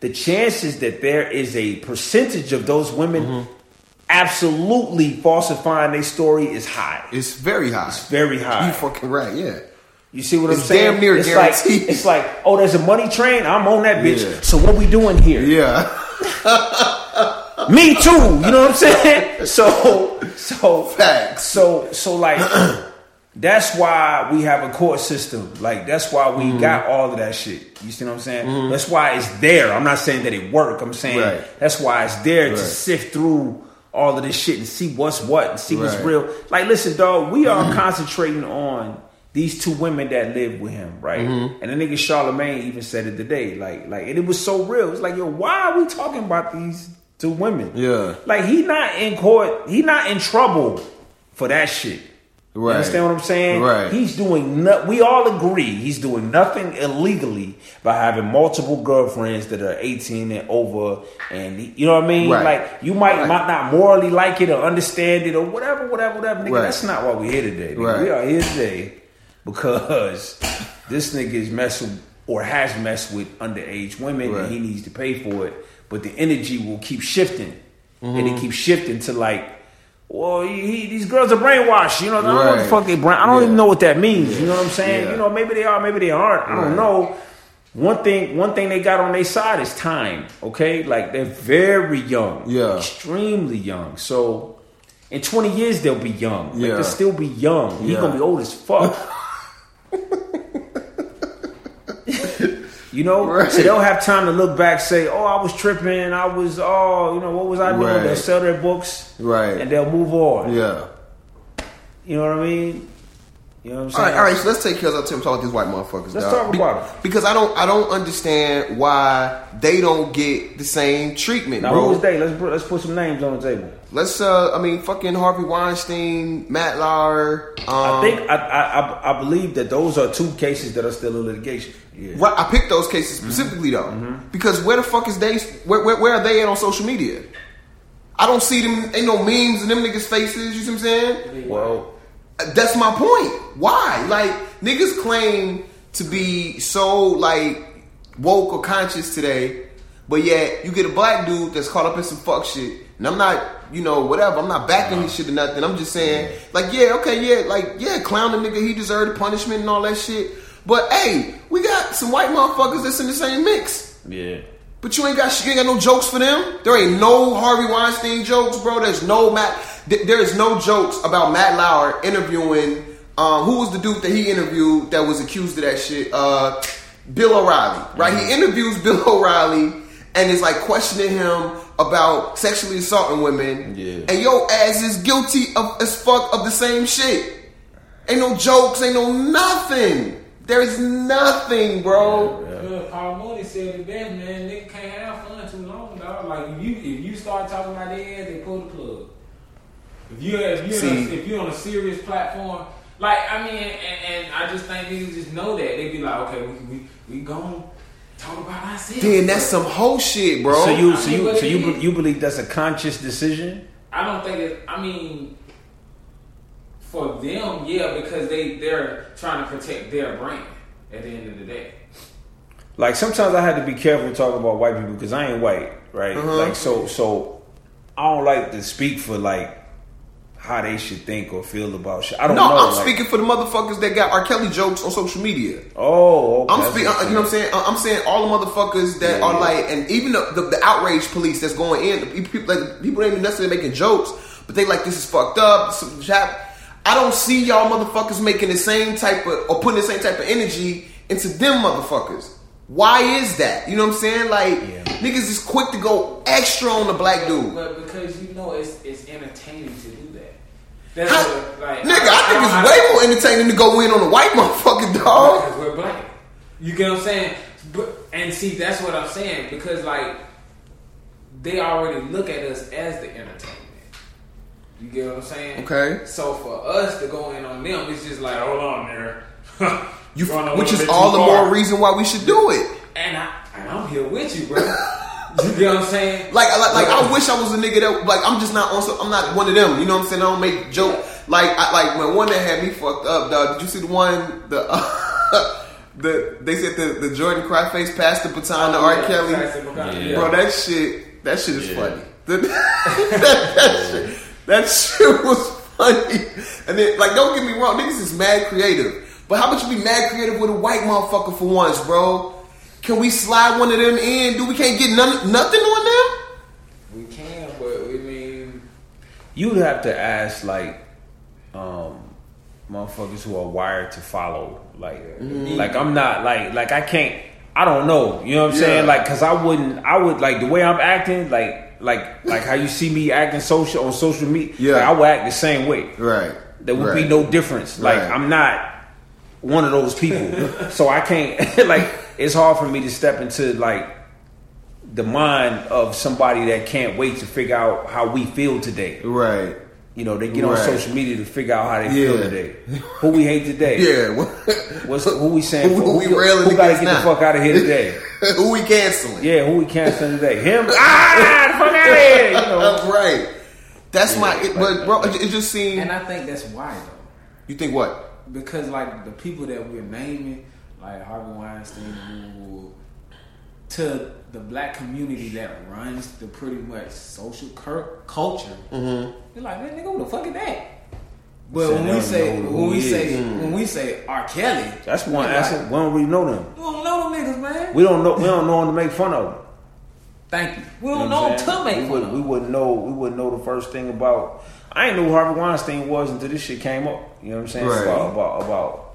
the chances that there is a percentage of those women mm-hmm. absolutely falsifying their story is high. It's very high. It's very high. You fucking right, yeah. You see what I'm It's saying? damn near it's like guaranteed. it's like, oh, there's a money train. I'm on that bitch. Yeah. So what we doing here? Yeah. Me too. You know what I'm saying? So so Facts. So so like that's why we have a court system. Like that's why we Mm-hmm. got all of that shit. You see what I'm saying? That's why it's there. I'm not saying that it work. I'm saying Right. that's why it's there to sift through all of this shit and see what's what and see what's Right. real. Like listen, dog, we are concentrating on these two women that live with him, right? Mm-hmm. And the nigga Charlemagne even said it today, like, like, and it was so real. It's like, yo, why are we talking about these two women? Yeah. like he not in court, he not in trouble for that shit. You understand what I'm saying? Right. He's doing. No, we all agree he's doing nothing illegally by having multiple girlfriends that are 18 and over, and he- you know what I mean. Right. Like you might Right. might not morally like it or understand it or whatever, whatever, whatever. Nigga, Right. that's not why we're here today. nigga. Right. We are here today because this nigga is messing or has messed with underage women, Right. and he needs to pay for it. But the energy will keep shifting, and Mm-hmm. it keeps shifting to like well, he, he, these girls are brainwashed. You know, I don't know what the fuck they brain. I don't Yeah. even know what that means. You know what I'm saying? Yeah. You know, maybe they are, maybe they aren't. I don't know. One thing, one thing they got on their side is time. Okay, like they're very young, Yeah. extremely young. So in 20 years they'll be young. Like, Yeah. they'll still be young. He's gonna be old as fuck. You know, Right. so they'll have time to look back, say, "Oh, I was tripping. I was, oh, you know, what was I doing?" Right. They'll sell their books, Right. and they'll move on. Yeah. You know what I mean? You know what I'm saying? right, all right. So let's take care of Tim talk these white motherfuckers. Let's dog. talk Be- about it. because I don't, I don't understand why they don't get the same treatment, Now, bro. who was they? Let's put, let's put some names on the table. Let's, uh, I mean, fucking Harvey Weinstein, Matt Lauer. Um, I think I, I I I believe that those are two cases that are still in litigation. Yeah. Right, I picked those cases specifically though, because where the fuck is they? Where, where, where are they at on social media? I don't see them. Ain't no memes in them niggas' faces. You see what I'm saying? Well, That's my point. Why? Like niggas claim to be so like woke or conscious today, but yet you get a black dude that's caught up in some fuck shit. And I'm not, you know, whatever. I'm not backing his shit or nothing. I'm just saying, like, yeah, okay, yeah, like, yeah, clown the nigga. He deserved punishment and all that shit. But hey, we got some white motherfuckers that's in the same mix. yeah. But you ain't got you ain't got no jokes for them. There ain't no Harvey Weinstein jokes, bro. There's no Matt. th- There is no jokes about Matt Lauer interviewing. Um, who was the dude that he interviewed that was accused of that shit? Uh, Bill O'Reilly, right? He interviews Bill O'Reilly and is like questioning him about sexually assaulting women. Yeah. And your ass is guilty of as fuck of the same shit. Ain't no jokes. Ain't no nothing. There is nothing, bro. Look, Paul Mooney said it best, man. Nigga can't have fun too long, dog. Like if you if you start talking about their ass, they pull the plug. If you if you if you're on a serious platform, like I mean, and, and I just think niggas just know that they be like, okay, we we we gon' talk about ourselves. Then that's some whole shit, bro. So you I so mean, you so you you believe that's a conscious decision? I don't think it. I mean, for them, yeah, because they they're trying to protect their brand at the end of the day. Like sometimes I had to be careful talking about white people because I ain't white, right? Uh-huh. Like so so I don't like to speak for like how they should think or feel about shit. I don't know. No, know. I'm like- speaking for the motherfuckers that got R. Kelly jokes on social media. Oh, okay. I'm speaking, you know what I'm saying? I'm saying all the motherfuckers that Yeah, are yeah. like, and even the, the, the outrage police that's going in, the people, like, people ain't even necessarily making jokes, but they like, this is fucked up. I don't see y'all motherfuckers making the same type of, or putting the same type of energy into them motherfuckers. Why is that? You know what I'm saying? Like, niggas is quick to go extra on the black dude. But because you know it's it's entertaining to do that. That's How- what, like, nigga, I think don't- it's way more entertaining to go in on a white motherfucking dog. because we're black. You get what I'm saying? But and see, that's what I'm saying because like they already look at us as the entertainment. You get what I'm saying? Okay. So for us to go in on them, it's just like, hold on there. You, which is all the far. more reason why we should do it. And I and I'm here with you, bro. you get what I'm saying? Like, like, like I wish I was a nigga that, like, I'm just not on. So, I'm not one of them. You know what I'm saying? I don't make joke. Like, I, like when one that had me fucked up. Dog, did you see the one? The the they said the the Jordan Cryface passed the baton to oh, R. Kelly. Yeah. Bro, that shit, that shit is funny. that, that shit, that shit was funny. And then, like, don't get me wrong, niggas is mad creative. But how about you be mad creative with a white motherfucker for once, bro? Can we slide one of them in? Do we can't get none, nothing on them? We can, but we mean You'd have to ask like um motherfuckers who are wired to follow. Like Mm-hmm. like I'm not like like I can't I don't know. You know what I'm Yeah. saying? Like cause I wouldn't I would like the way I'm acting, like like like how you see me acting social on social media, Yeah. like, I would act the same way. Right. There would be no difference. Like Right. I'm not one of those people. so I can't like it's hard for me to step into like the mind of somebody that can't wait to figure out how we feel today. Right. You know, they get on social media to figure out how they Yeah. feel today. Who we hate today. Yeah. What's who we saying? Who- for- who we who, railing who gotta get now? the fuck out of here today? Who we canceling? Yeah, who we canceling today? Him? ah, the fuck out of here! You know. right. That's my. It, but bro, it, it just seems. and I think that's why though. you think what? Because like the people that we're naming, like Harvey Weinstein, who- to the black community that runs the pretty much social cur- culture. Mm-hmm. You're like, man, nigga, who the fuck is that? But So when we say when we say is. when we say R. Kelly, That's one you're like, We don't really know them. We don't know them niggas, man. We don't know. We don't know them to make fun of them. Thank you. We don't know know them to make saying? fun we, would, of. we wouldn't know. We wouldn't know the first thing about. I ain't know who Harvey Weinstein was until this shit came up. You know what I'm saying? Right. About about about,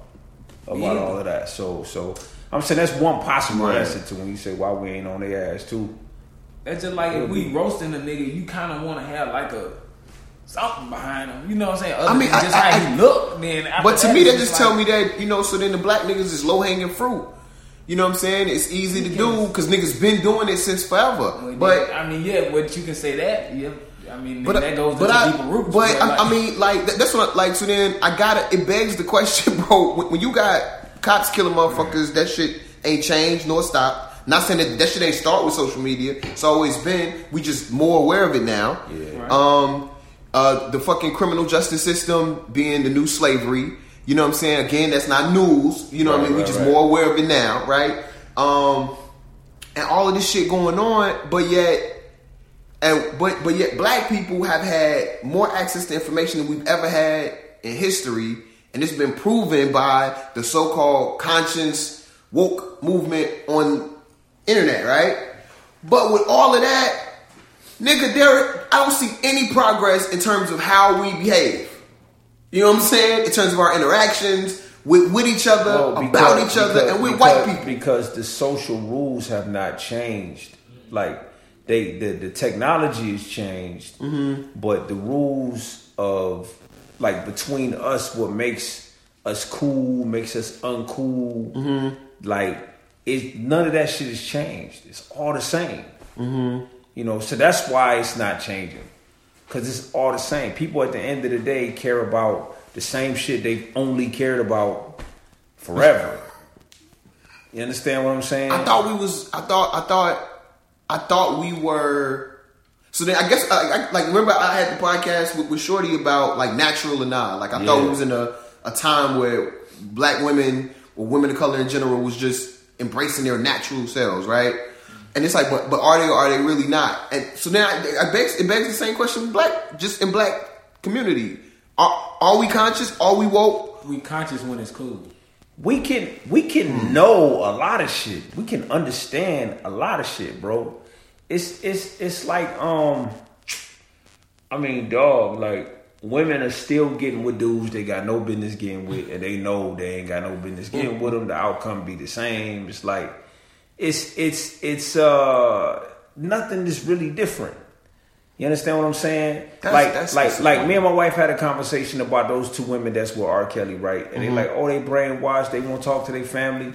about Yeah. all of that. So so I'm saying that's one possible Right. answer to when you say why we ain't on their ass too. That's just like if we roasting a nigga, you kind of want to have like a something behind him. You know what I'm saying? Other I mean, than I- just I- how I- he look. Then, But to that, me, that just like- tell me that you know. So then the black niggas is low hanging fruit. You know what I'm saying? It's easy to do because niggas been doing it since forever. Well, But yeah, I mean, yeah, but you can say that. Yeah, I mean, but that goes but into I, deeper roots. But I, like- I mean, like that's what I, like. So then I gotta. It begs the question, bro. When, when you got cops killing motherfuckers, that shit ain't changed nor stopped. Not saying that that shit ain't start with social media. It's always been. We just more aware of it now. Yeah. Right. Um, uh, the fucking criminal justice system being the new slavery. You know what I'm saying? Again, that's not news. You know what I Right, mean? we just right. more aware of it now, right? Um, and all of this shit going on, but yet and but but yet black people have had more access to information than we've ever had in history, and it's been proven by the so-called conscience woke movement on internet, right? But with all of that, nigga, there I don't see any progress in terms of how we behave. You know what I'm saying? In terms of our interactions with with each other, Well, about each other, because- and with because- white people. because the social rules have not changed. Like they, the the technology has changed, Mm-hmm. but the rules of like between us, what makes us cool, makes us uncool, Mm-hmm. like it. None of that shit has changed. It's all the same. Mm-hmm. You know, so that's why it's not changing. Cause it's all the same. People at the end of the day care about the same shit they've only cared about forever. You understand what I'm saying? I thought we was. I thought. I thought. I thought we were. So then, I guess, uh, I, like, remember I had the podcast with, with Shorty about like natural and not. Like, I thought Yeah. we was in a, a time where black women or women of color in general was just embracing their natural selves, right? And it's like, but but are they or are they really not? And so then I, I begs, it begs the same question: with black, just in black community, are are we conscious? Are we woke? we conscious when it's cool. we can we can know a lot of shit. We can understand a lot of shit, bro. It's it's it's like um I mean, dog, like women are still getting with dudes they got no business getting with, and they know they ain't got no business getting with them. The outcome be the same. It's like it's it's it's uh nothing is really different. You understand what I'm saying? That's- like that's like like me and my wife had a conversation about those two women that's with R. Kelly, right? And they like, oh, they brainwashed. They won't talk to their family.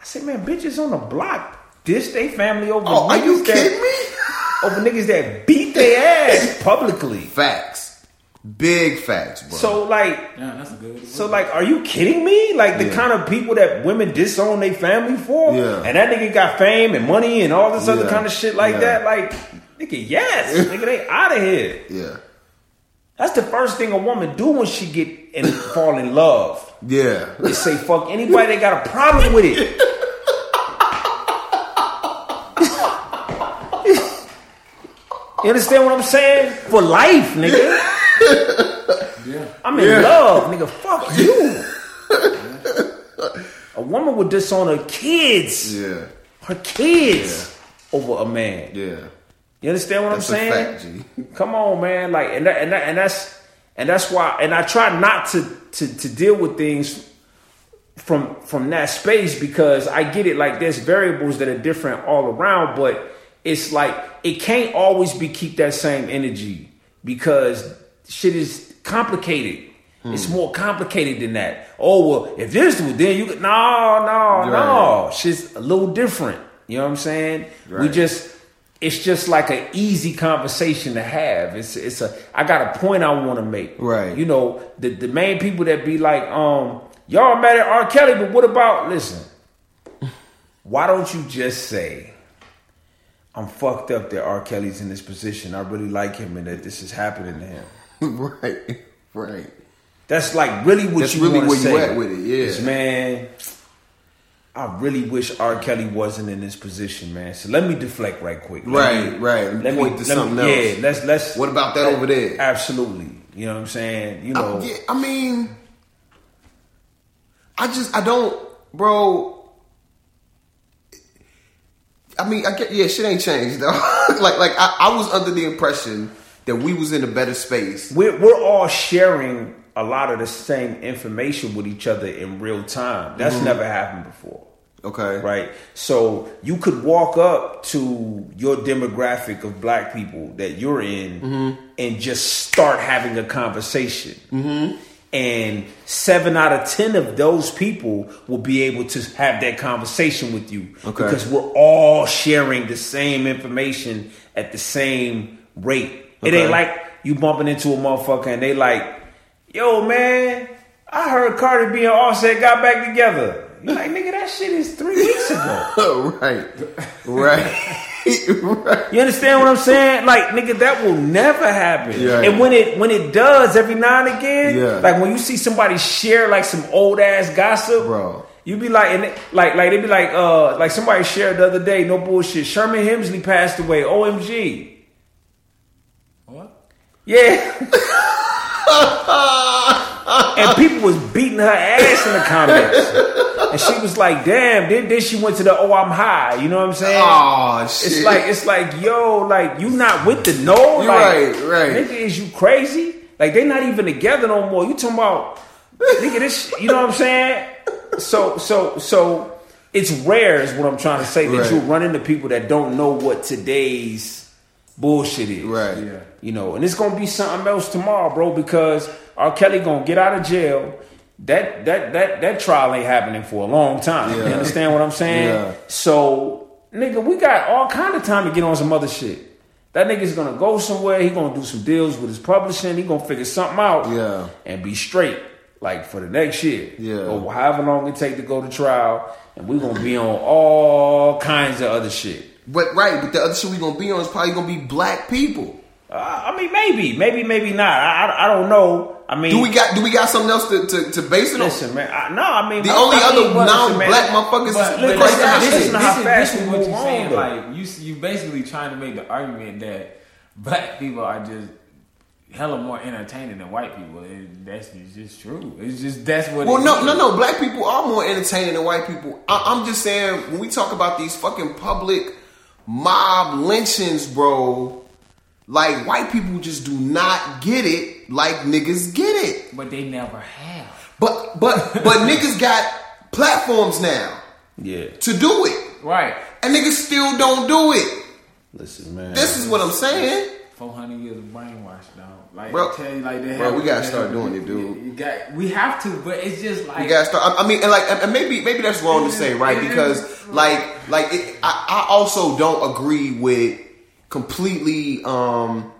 I said, man, bitches on the block dish their family over. Oh, are you niggas that- kidding me? over niggas that beat their ass publicly. Facts, big facts, bro. So like, that's a good. so like, are you kidding me? Like the Yeah. kind of people that women disown their family for, Yeah. and that nigga got fame and money and all this other Yeah. kind of shit like Yeah. that. Like, nigga, yes, nigga, they out of here. yeah, That's the first thing a woman do when she get and fall in love. yeah. They say fuck anybody that got a problem with it. you understand what I'm saying? For life, nigga. Yeah. I'm in Yeah. love, nigga. Fuck you. a woman would disown her kids, Yeah, her kids, over a man. yeah. You understand what That's I'm saying? fact. Come on, man. Like, and that, and that, and that's and that's why. And I try not to to to deal with things from from that space because I get it. Like, there's variables that are different all around, but it's like it can't always be keep that same energy because shit is complicated. Hmm. It's more complicated than that. Oh well, if this was then you could no no no. Right. Shit's a little different. You know what I'm saying? We just it's just like an easy conversation to have. It's it's a I got a point I want to make. Right. You know, the the main people that be like, um, y'all mad at R. Kelly, but what about listen? Why don't you just say, I'm fucked up that R. Kelly's in this position. I really like him and that this is happening to him. right, right. That's like really what That's you really wanna where you say. at with it, yeah. Is, man, I really wish R. Kelly wasn't in this position, man. So let me deflect right quick. Let Right, me- right. Let me point to something else. Yeah, let's let's. What about that over there? Absolutely. You know what I'm saying? You know. I, yeah, I mean, I just I don't, bro. I mean, I get yeah, shit ain't changed though. like like I, I was under the impression that we was in a better space. we're, we're all sharing a lot of the same information with each other in real time. That's mm-hmm. never happened before. Okay, Right. So you could walk up to your demographic of black people that you're in mm-hmm. and just start having a conversation. Mm-hmm. And seven out of ten of those people will be able to have that conversation with you Okay. because we're all sharing the same information at the same rate. It ain't like you bumping into a motherfucker and they like, yo man, I heard Cardi B and Offset got back together. You're like, nigga, that shit is three weeks ago. right, right, right. You understand what I'm saying? Like, nigga, that will never happen. Yeah. And when it when it does, every now and again, Yeah. like when you see somebody share like some old ass gossip, Bro. you be like, and it, like, like they be like, uh, like somebody shared the other day, no bullshit. Sherman Hemsley passed away. OMG. What? Yeah. and people was beating her ass in the comments. And she was like, damn, then, then she went to the oh I'm high. You know what I'm saying? Oh shit! It's like it's like yo, like you not with the no, like, right, right. Nigga, is you crazy? Like they not even together no more. You talking about nigga? This, you know what I'm saying? So so so it's rare is what I'm trying to say that Right. you run into people that don't know what today's bullshit is. right. Yeah. You know, and it's gonna be something else tomorrow, bro, because R. Kelly gonna get out of jail. That that that that trial ain't happening for a long time. Yeah. You understand what I'm saying? Yeah. So, nigga, we got all kind of time to get on some other shit. That nigga's gonna go somewhere. He gonna do some deals with his publishing. He gonna figure something out. Yeah. And be straight, like for the next year. Yeah. Or however long it take to go to trial. And we gonna be on all kinds of other shit. But right, but the other shit we gonna be on is probably gonna be black people. Uh, I mean, maybe, maybe, maybe not. I, I, I don't know. I mean, Do we got do we got something else to, to, to base it on? Listen, man. I, no, I mean The I- only I mean, other non-black motherfuckers is listen, Christ listen, Ashley. listen to how this, is what you're saying. though. Like you, you basically trying to make the argument that black people are just hella more entertaining than white people. It, that's it's just true. It's just that's what. Well, it no, is. no, no. Black people are more entertaining than white people. I, I'm just saying when we talk about these fucking public mob lynchings, bro. Like white people just do not get it like niggas get it. But they never have. But but but niggas got platforms now Yeah. to do it, Right. and niggas still don't do it. Listen, man. This is what I'm saying. Four hundred years of brainwash, dog. Like Bro- I tell you, like they bro, we gotta start doing it, dude. You got, we have to, but it's just like You gotta start. I I mean, and like, and maybe maybe that's wrong to say, right? Because like like it, I, I also don't agree with completely um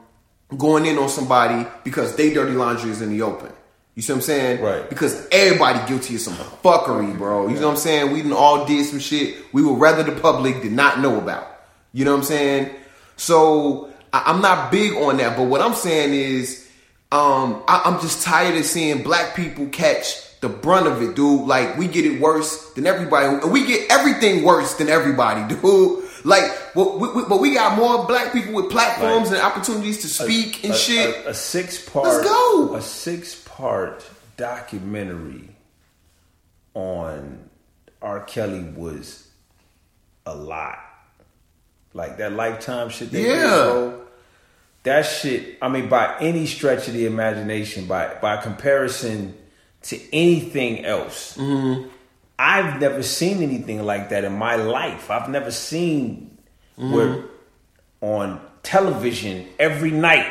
going in on somebody because they dirty laundry is in the open. You see what I'm saying? Right. Because everybody guilty of some fuckery, bro. You know what I'm saying? We all did some shit we would rather the public did not know about. You know what I'm saying? So I, I'm not big on that, but what I'm saying is, um, I, I'm just tired of seeing black people catch the brunt of it, dude. Like we get it worse than everybody, we get everything worse than everybody, dude. Like, but we, we, but we got more black people with platforms and opportunities to speak and a, shit. A, a six part. Let's go. A six part documentary on R. Kelly was a lot. Like that lifetime shit. They Yeah. bro, that shit. I mean, by any stretch of the imagination, by by comparison to anything else, Mm-hmm. I've never seen anything like that in my life. I've never seen Mm-hmm. where on television every night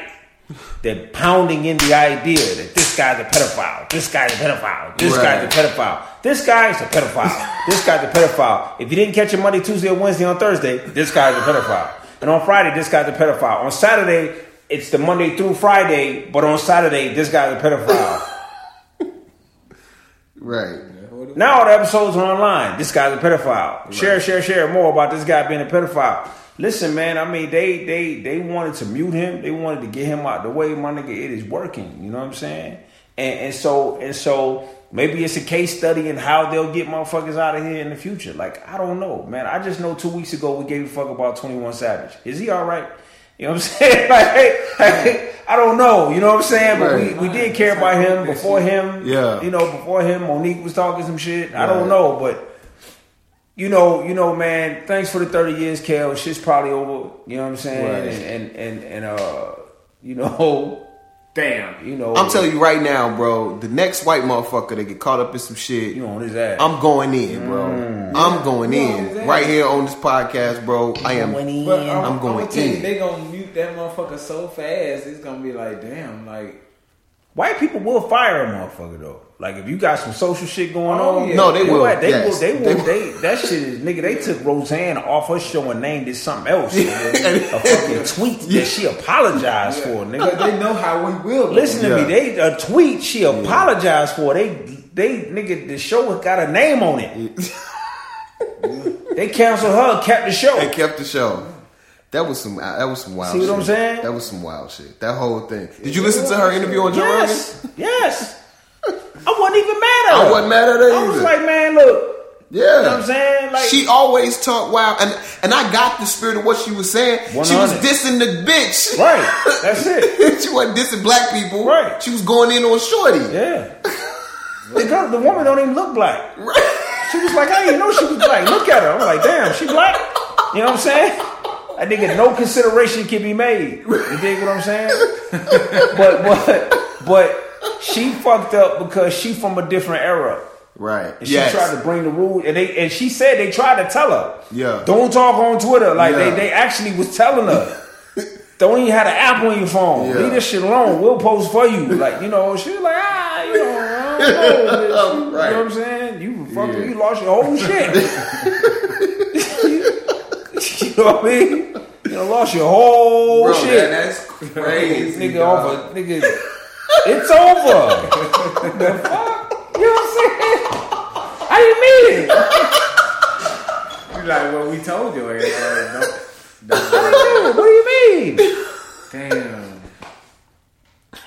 they're pounding in the idea that this guy's a pedophile, this guy's a pedophile, this Right. guy's a pedophile, this guy's a pedophile, this guy's a pedophile. If you didn't catch him Monday, Tuesday, or Wednesday on Thursday, this guy's a pedophile. And on Friday, this guy's a pedophile. On Saturday, it's the Monday through Friday, but on Saturday, this guy's a pedophile. right. Now all the episodes are online. This guy's a pedophile. Share, share, share more about this guy being a pedophile. Listen, man. I mean, they they they wanted to mute him. They wanted to get him out the way. My nigga, it is working. You know what I'm saying? And and so and so maybe it's a case study in how they'll get motherfuckers out of here in the future. Like I don't know, man. I just know two weeks ago we gave a fuck about Twenty One Savage. Is he all right? You know what I'm saying? Like, hey, I don't know. You know what I'm saying? But Right. we, we did care about him before him. Yeah. You know, before him, Mo'Nique was talking some shit. I don't know, but you know, you know, man. Thanks for the thirty years, Kel. Shit's probably over. You know what I'm saying? Right. And, and and and uh, you know, Damn. you know, I'm telling you right now, bro. The next white motherfucker that get caught up in some shit, you on his ass. I'm going in, bro. Mm. I'm going Yeah, in right here on this podcast, bro. I am. But I'm, I'm I'm going gonna tell you, in. they gonna mute that motherfucker so fast. It's gonna be like, damn, like White people will fire a motherfucker though. Like if you got some social shit going Oh, on, yeah. No, they will. what? They Yes. will. They will. They They, that shit is nigga. They took Roseanne off her show and named it something else. a fucking tweet that she apologized for, but nigga. they know how we will. Listen to Yeah. me. They a tweet she apologized for. They they nigga the show got a name on it. they canceled her, kept the show. They kept the show. That was some. Uh, that was some wild. See what shit. I'm saying? That was some wild shit. That whole thing. Did you listen to her interview on Joe Yes, Rogan? yes. I wasn't even mad at her. I wasn't mad at her I was like, man, look. Yeah, You know what I'm saying? Like she always talked wild, and and I got the spirit of what she was saying. She was dissing the bitch. Right. That's it. she wasn't dissing black people. Right. She was going in on Shorty. Yeah. the, the woman don't even look black. Right. She was like, I didn't know she was black. Look at her. I'm like, damn, she black. You know what I'm saying? I nigga, no consideration can be made. You dig what I'm saying? but but but she fucked up because she from a different era. Right. And she yes. tried to bring the rule, and they and she said they tried to tell her, Yeah. don't talk on Twitter. Like Yeah. they, they actually was telling her, don't even have an app on your phone. Yeah. Leave this shit alone. We'll post for you. Like you know, she was like, ah, you know, know. Right. You know what I'm saying? You fucking, Yeah. you lost your whole shit. you know what I mean? You lost your whole Bro, shit. man, that's crazy. nigga, dog. over, nigga. It's over. the fuck? You know what I'm saying? I didn't mean it. You like what we told you. Like, What do you mean? damn.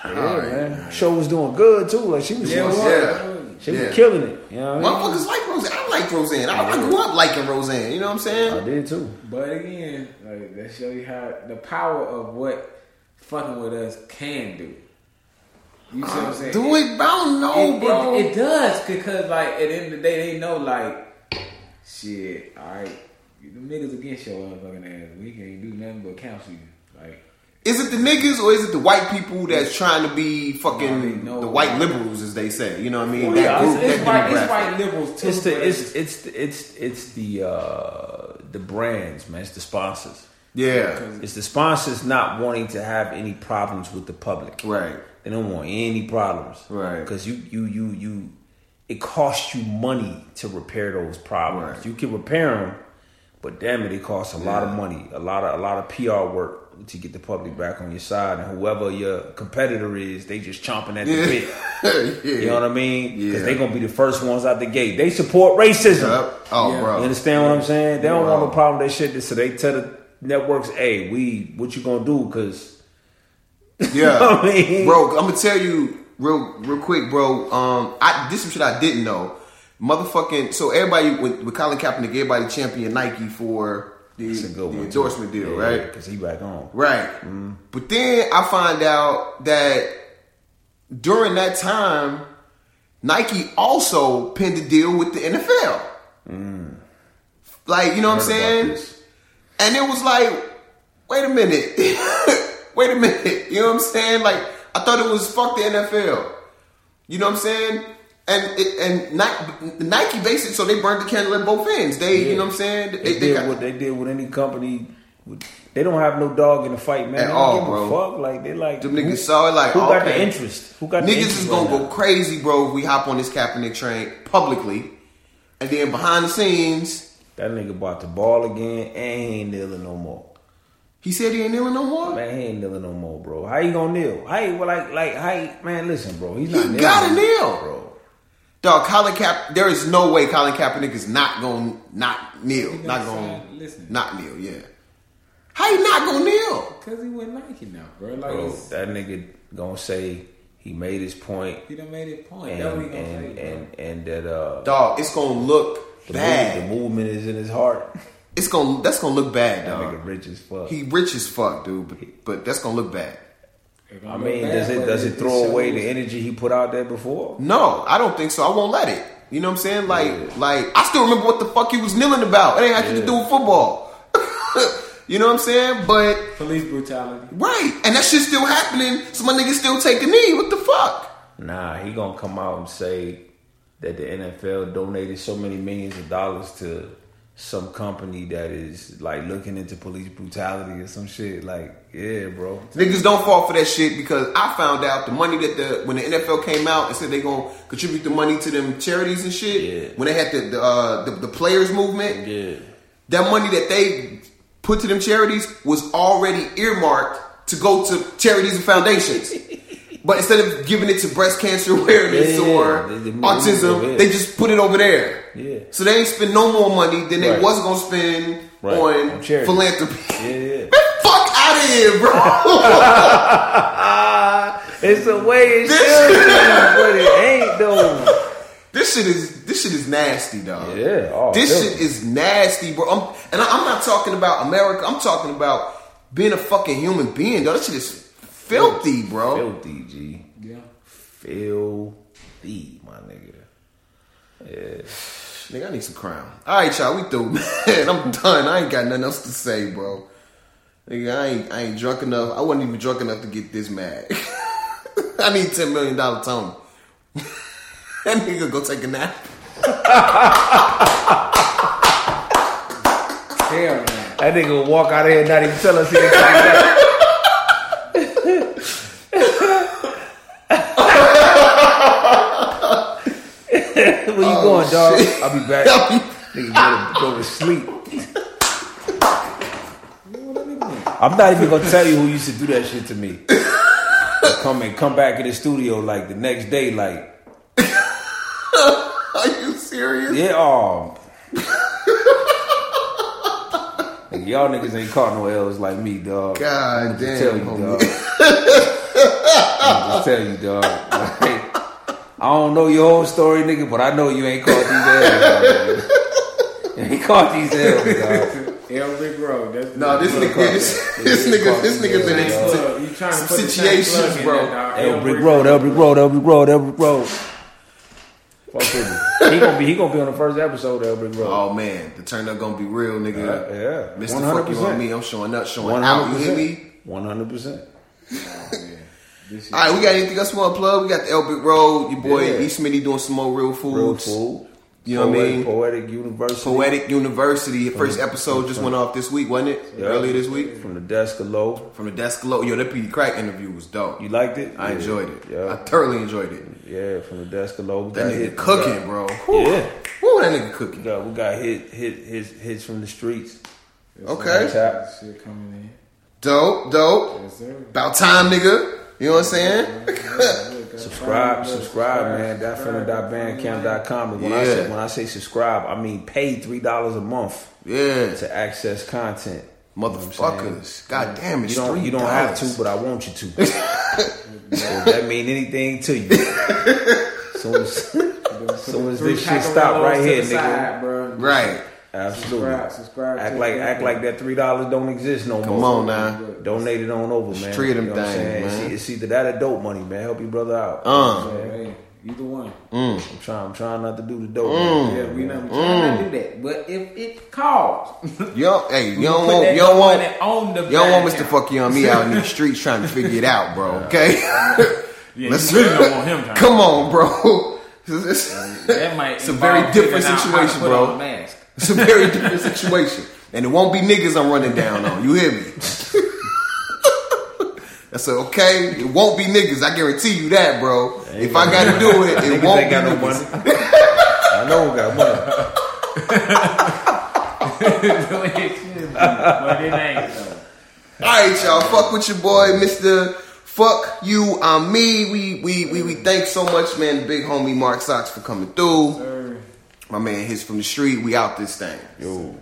Yeah, man. Show was doing good too. Like she was, Yeah, she was, Yeah. she Yeah. was killing it. You know what I mean? Motherfuckers like Roseanne. I like Roseanne. I, I grew up liking Roseanne. You know what I'm saying? I did too. But again, like that show you how the power of what fucking with us can do. You see what I'm saying? Do it, I don't know, it, bro. it, it does because like at the end of the day they know like shit. All right, the niggas against your motherfucking ass. We can't do nothing but counsel you. Like Is it the niggas or is it the white people that's trying to be fucking No, no. the white liberals, as they say? You know what I mean? Well, that yeah, group, it's, it's, white, it's white liberals too. It's the it's it's it's it's the uh the brands, man. It's the sponsors. Yeah, It's the sponsors not wanting to have any problems with the public. right. They don't want any problems. Right. Because you you you you it costs you money to repair those problems. Right. You can repair them, but damn it, it costs a lot of money, a lot of a lot of PR work to get the public back on your side. And whoever your competitor is, they just chomping at the Yeah. bit. yeah. You know what I mean? Because Yeah. they gonna be the first ones out the gate. They support racism. Yep. Oh, Yeah. bro. You understand what I'm saying? They don't want no Wow. problem that shit. So they tell the networks, "Hey, we what you gonna do?" Because Yeah, I mean- bro. I'm gonna tell you real, real quick, bro. Um, I this some shit I didn't know. Motherfucking. So everybody with, with Colin Kaepernick, everybody champion Nike for the, a good the one. endorsement deal, right? Because he back on. Right. But then I find out that during that time, Nike also pinned a deal with the NFL. Like, you know what I'm saying? And it was like, wait a minute. wait a minute. You know what I'm saying? Like, I thought it was fuck the NFL. You know what I'm saying? And it, and Nike, Nike basically, so they burned the candle at both ends. They, you know what I'm saying? They, They, they did got- what they did with any company. They don't have no dog in the fight, man. At all, give bro. a fuck. Like they like Them who- niggas saw it like, who got the interest? Who got the Niggas is gonna right go now? crazy, bro, if we hop on this Kaepernick train publicly. And then behind the scenes, That nigga about to ball again and he ain't kneeling no more. He said he ain't kneeling no more. Man, he ain't kneeling no more, bro. How you gonna kneel? How you, well, like like how you, man? Listen, bro. He's not. He kneeling gotta no kneel. more, bro. Dog, Colin Cap, there is no way Colin Kaepernick is not gonna not kneel, He not gonna gonna sign- listen. not kneel. Yeah, how you not gonna kneel? Cause he went Nike now, bro. Like Bro, that nigga gonna say he He made his point, He done made his point. and That's what and say, and, and that uh, Dog, it's gonna look the, bad. move, the movement is in his heart. It's gonna that's gonna look bad, That dog. nigga rich as fuck. He rich as fuck, dude, but, but that's gonna look bad. Gonna I look mean, bad, does it does it throw away the energy he put out there before? No, I don't think so. I won't let it. You know what I'm saying? Like, like I still remember what the fuck he was kneeling about. It ain't actually to do with football. you know what I'm saying? But police brutality? right, and that shit's still happening. So my niggas still take a knee. What the fuck? Nah, he gonna come out and say that the NFL donated so many millions of dollars to some company that is like looking into police brutality or some shit. Like, yeah, bro. Niggas don't fall for that shit because I found out the money that the when the NFL came out and said they gonna contribute the money to them charities and shit. Yeah. When they had the the, uh, the the players movement, Yeah. that money that they put to them charities was already earmarked to go to charities and foundations. but instead of giving it to breast cancer awareness Yeah, or they- they moved it over autism, they just put it over there. Yeah. So they ain't spend no more money than they Right. was gonna spend Right. on, On philanthropy. Yeah, yeah. Man, fuck out of here, bro. It's a way it This- should be, but it ain't though. this shit is this shit is nasty, dog. Yeah, oh, this shit is nasty, bro. I'm, and I, I'm not talking about America. I'm talking about being a fucking human being, dog. This shit is filthy, bro. Filthy, G. Yeah. Filthy, my nigga. Yeah. Nigga, I need some crown. All right, y'all, we through, man. I'm done. I ain't got nothing else to say, bro. Nigga, I ain't, I ain't drunk enough. I wasn't even drunk enough to get this mad. I need ten million dollar Tony. that nigga go take a nap. Hell no. That nigga will walk out of here and not even tell us he didn't come back. Where you oh, going, dog? shit. I'll be back. Nigga go to, go to sleep. I'm not even gonna tell you who used to do that shit to me. come and come back in the studio like the next day, like Are you serious? yeah, oh. Nigga, y'all niggas ain't caught no L's like me, dog. God I'ma damn, tell you, dog. I'ma just tell you, dog. Like, I don't know your whole story, nigga, but I know you ain't caught these L's. dog. You ain't caught these L's, dog. L Big Road. That's No, this nigga, this, this nigga, this nigga been in Look, some, you trying to some put the same situations, plug in bro. there, dog. El Brick Road, El Brick Road, El Brick Road, El Brick Road. Fuck with me. He gonna be he gonna be on the first episode of El Brick Road. Oh man, the turn up gonna be real, nigga. Uh, yeah, yeah. Mr. Fuck you on me. I'm showing up, showing out. You hear me? One hundred percent. Oh, All right, we got anything else we want to plug? We got the Elbic Road. Your boy Yeah. E. Smitty doing some more real foods. Real food. You know what I mean? Poetic University. Poetic University. The first episode just went off this week, wasn't it? Yeah. Earlier this week. From the desk of low. From the desk low. Yo, that P. Crack interview was dope. You liked it? I Yeah. enjoyed it. Yeah. I thoroughly enjoyed it. yeah, from the desk of low. We That nigga hit- cooking, bro. Whew. Yeah. Woo, that nigga We cooking. got we got hit hit hits hits from the streets. Okay. Shit coming in. Dope, dope. Yes, sir. About time, nigga. You know what I'm saying? Subscribe, subscribe, man. Datfeelin.bandcamp.com. And when I say when I say subscribe, I mean pay three dollars a month yeah. to access content. Motherfuckers. God damn it. You don't you don't have to, but I want you to. so if that mean anything to you. so as, soon as this shit stop right here, nigga. side, bro. Right. Absolutely. Subscribe, subscribe Act like it. act like that three dollars don't exist no more. Come on now. Donate it on over, man. Three of them You know things, man. It's, it's either that or dope money, man. Help your brother out. Uh. So, hey, either one. I'm trying. I'm trying not to do the dope. Mm. Yeah, we not we trying not to do that. But if it calls, yo, hey, you don't want, you don't want, money on the you don't want Mr. end. Fuck You on me out in the streets trying to figure it out, bro. Okay? Yeah, Let's- you really don't want him. Come on, bro. It's, That might It's a very different figuring out how to situation, put bro. On a mask. it's a very different situation. And it won't be niggas I'm running down on. You hear me? I said, okay. It won't be niggas. I guarantee you that, bro. If I got to do it, it Niggas won't ain't be got no niggas. money. I know who got money. but it ain't though. All right, y'all. Fuck with your boy, Mister. Fuck you, I'm me. We we we we thank so much, man. Big homie Mark Sox for coming through. Sir. My man, his from the street. We out this thing. Yo.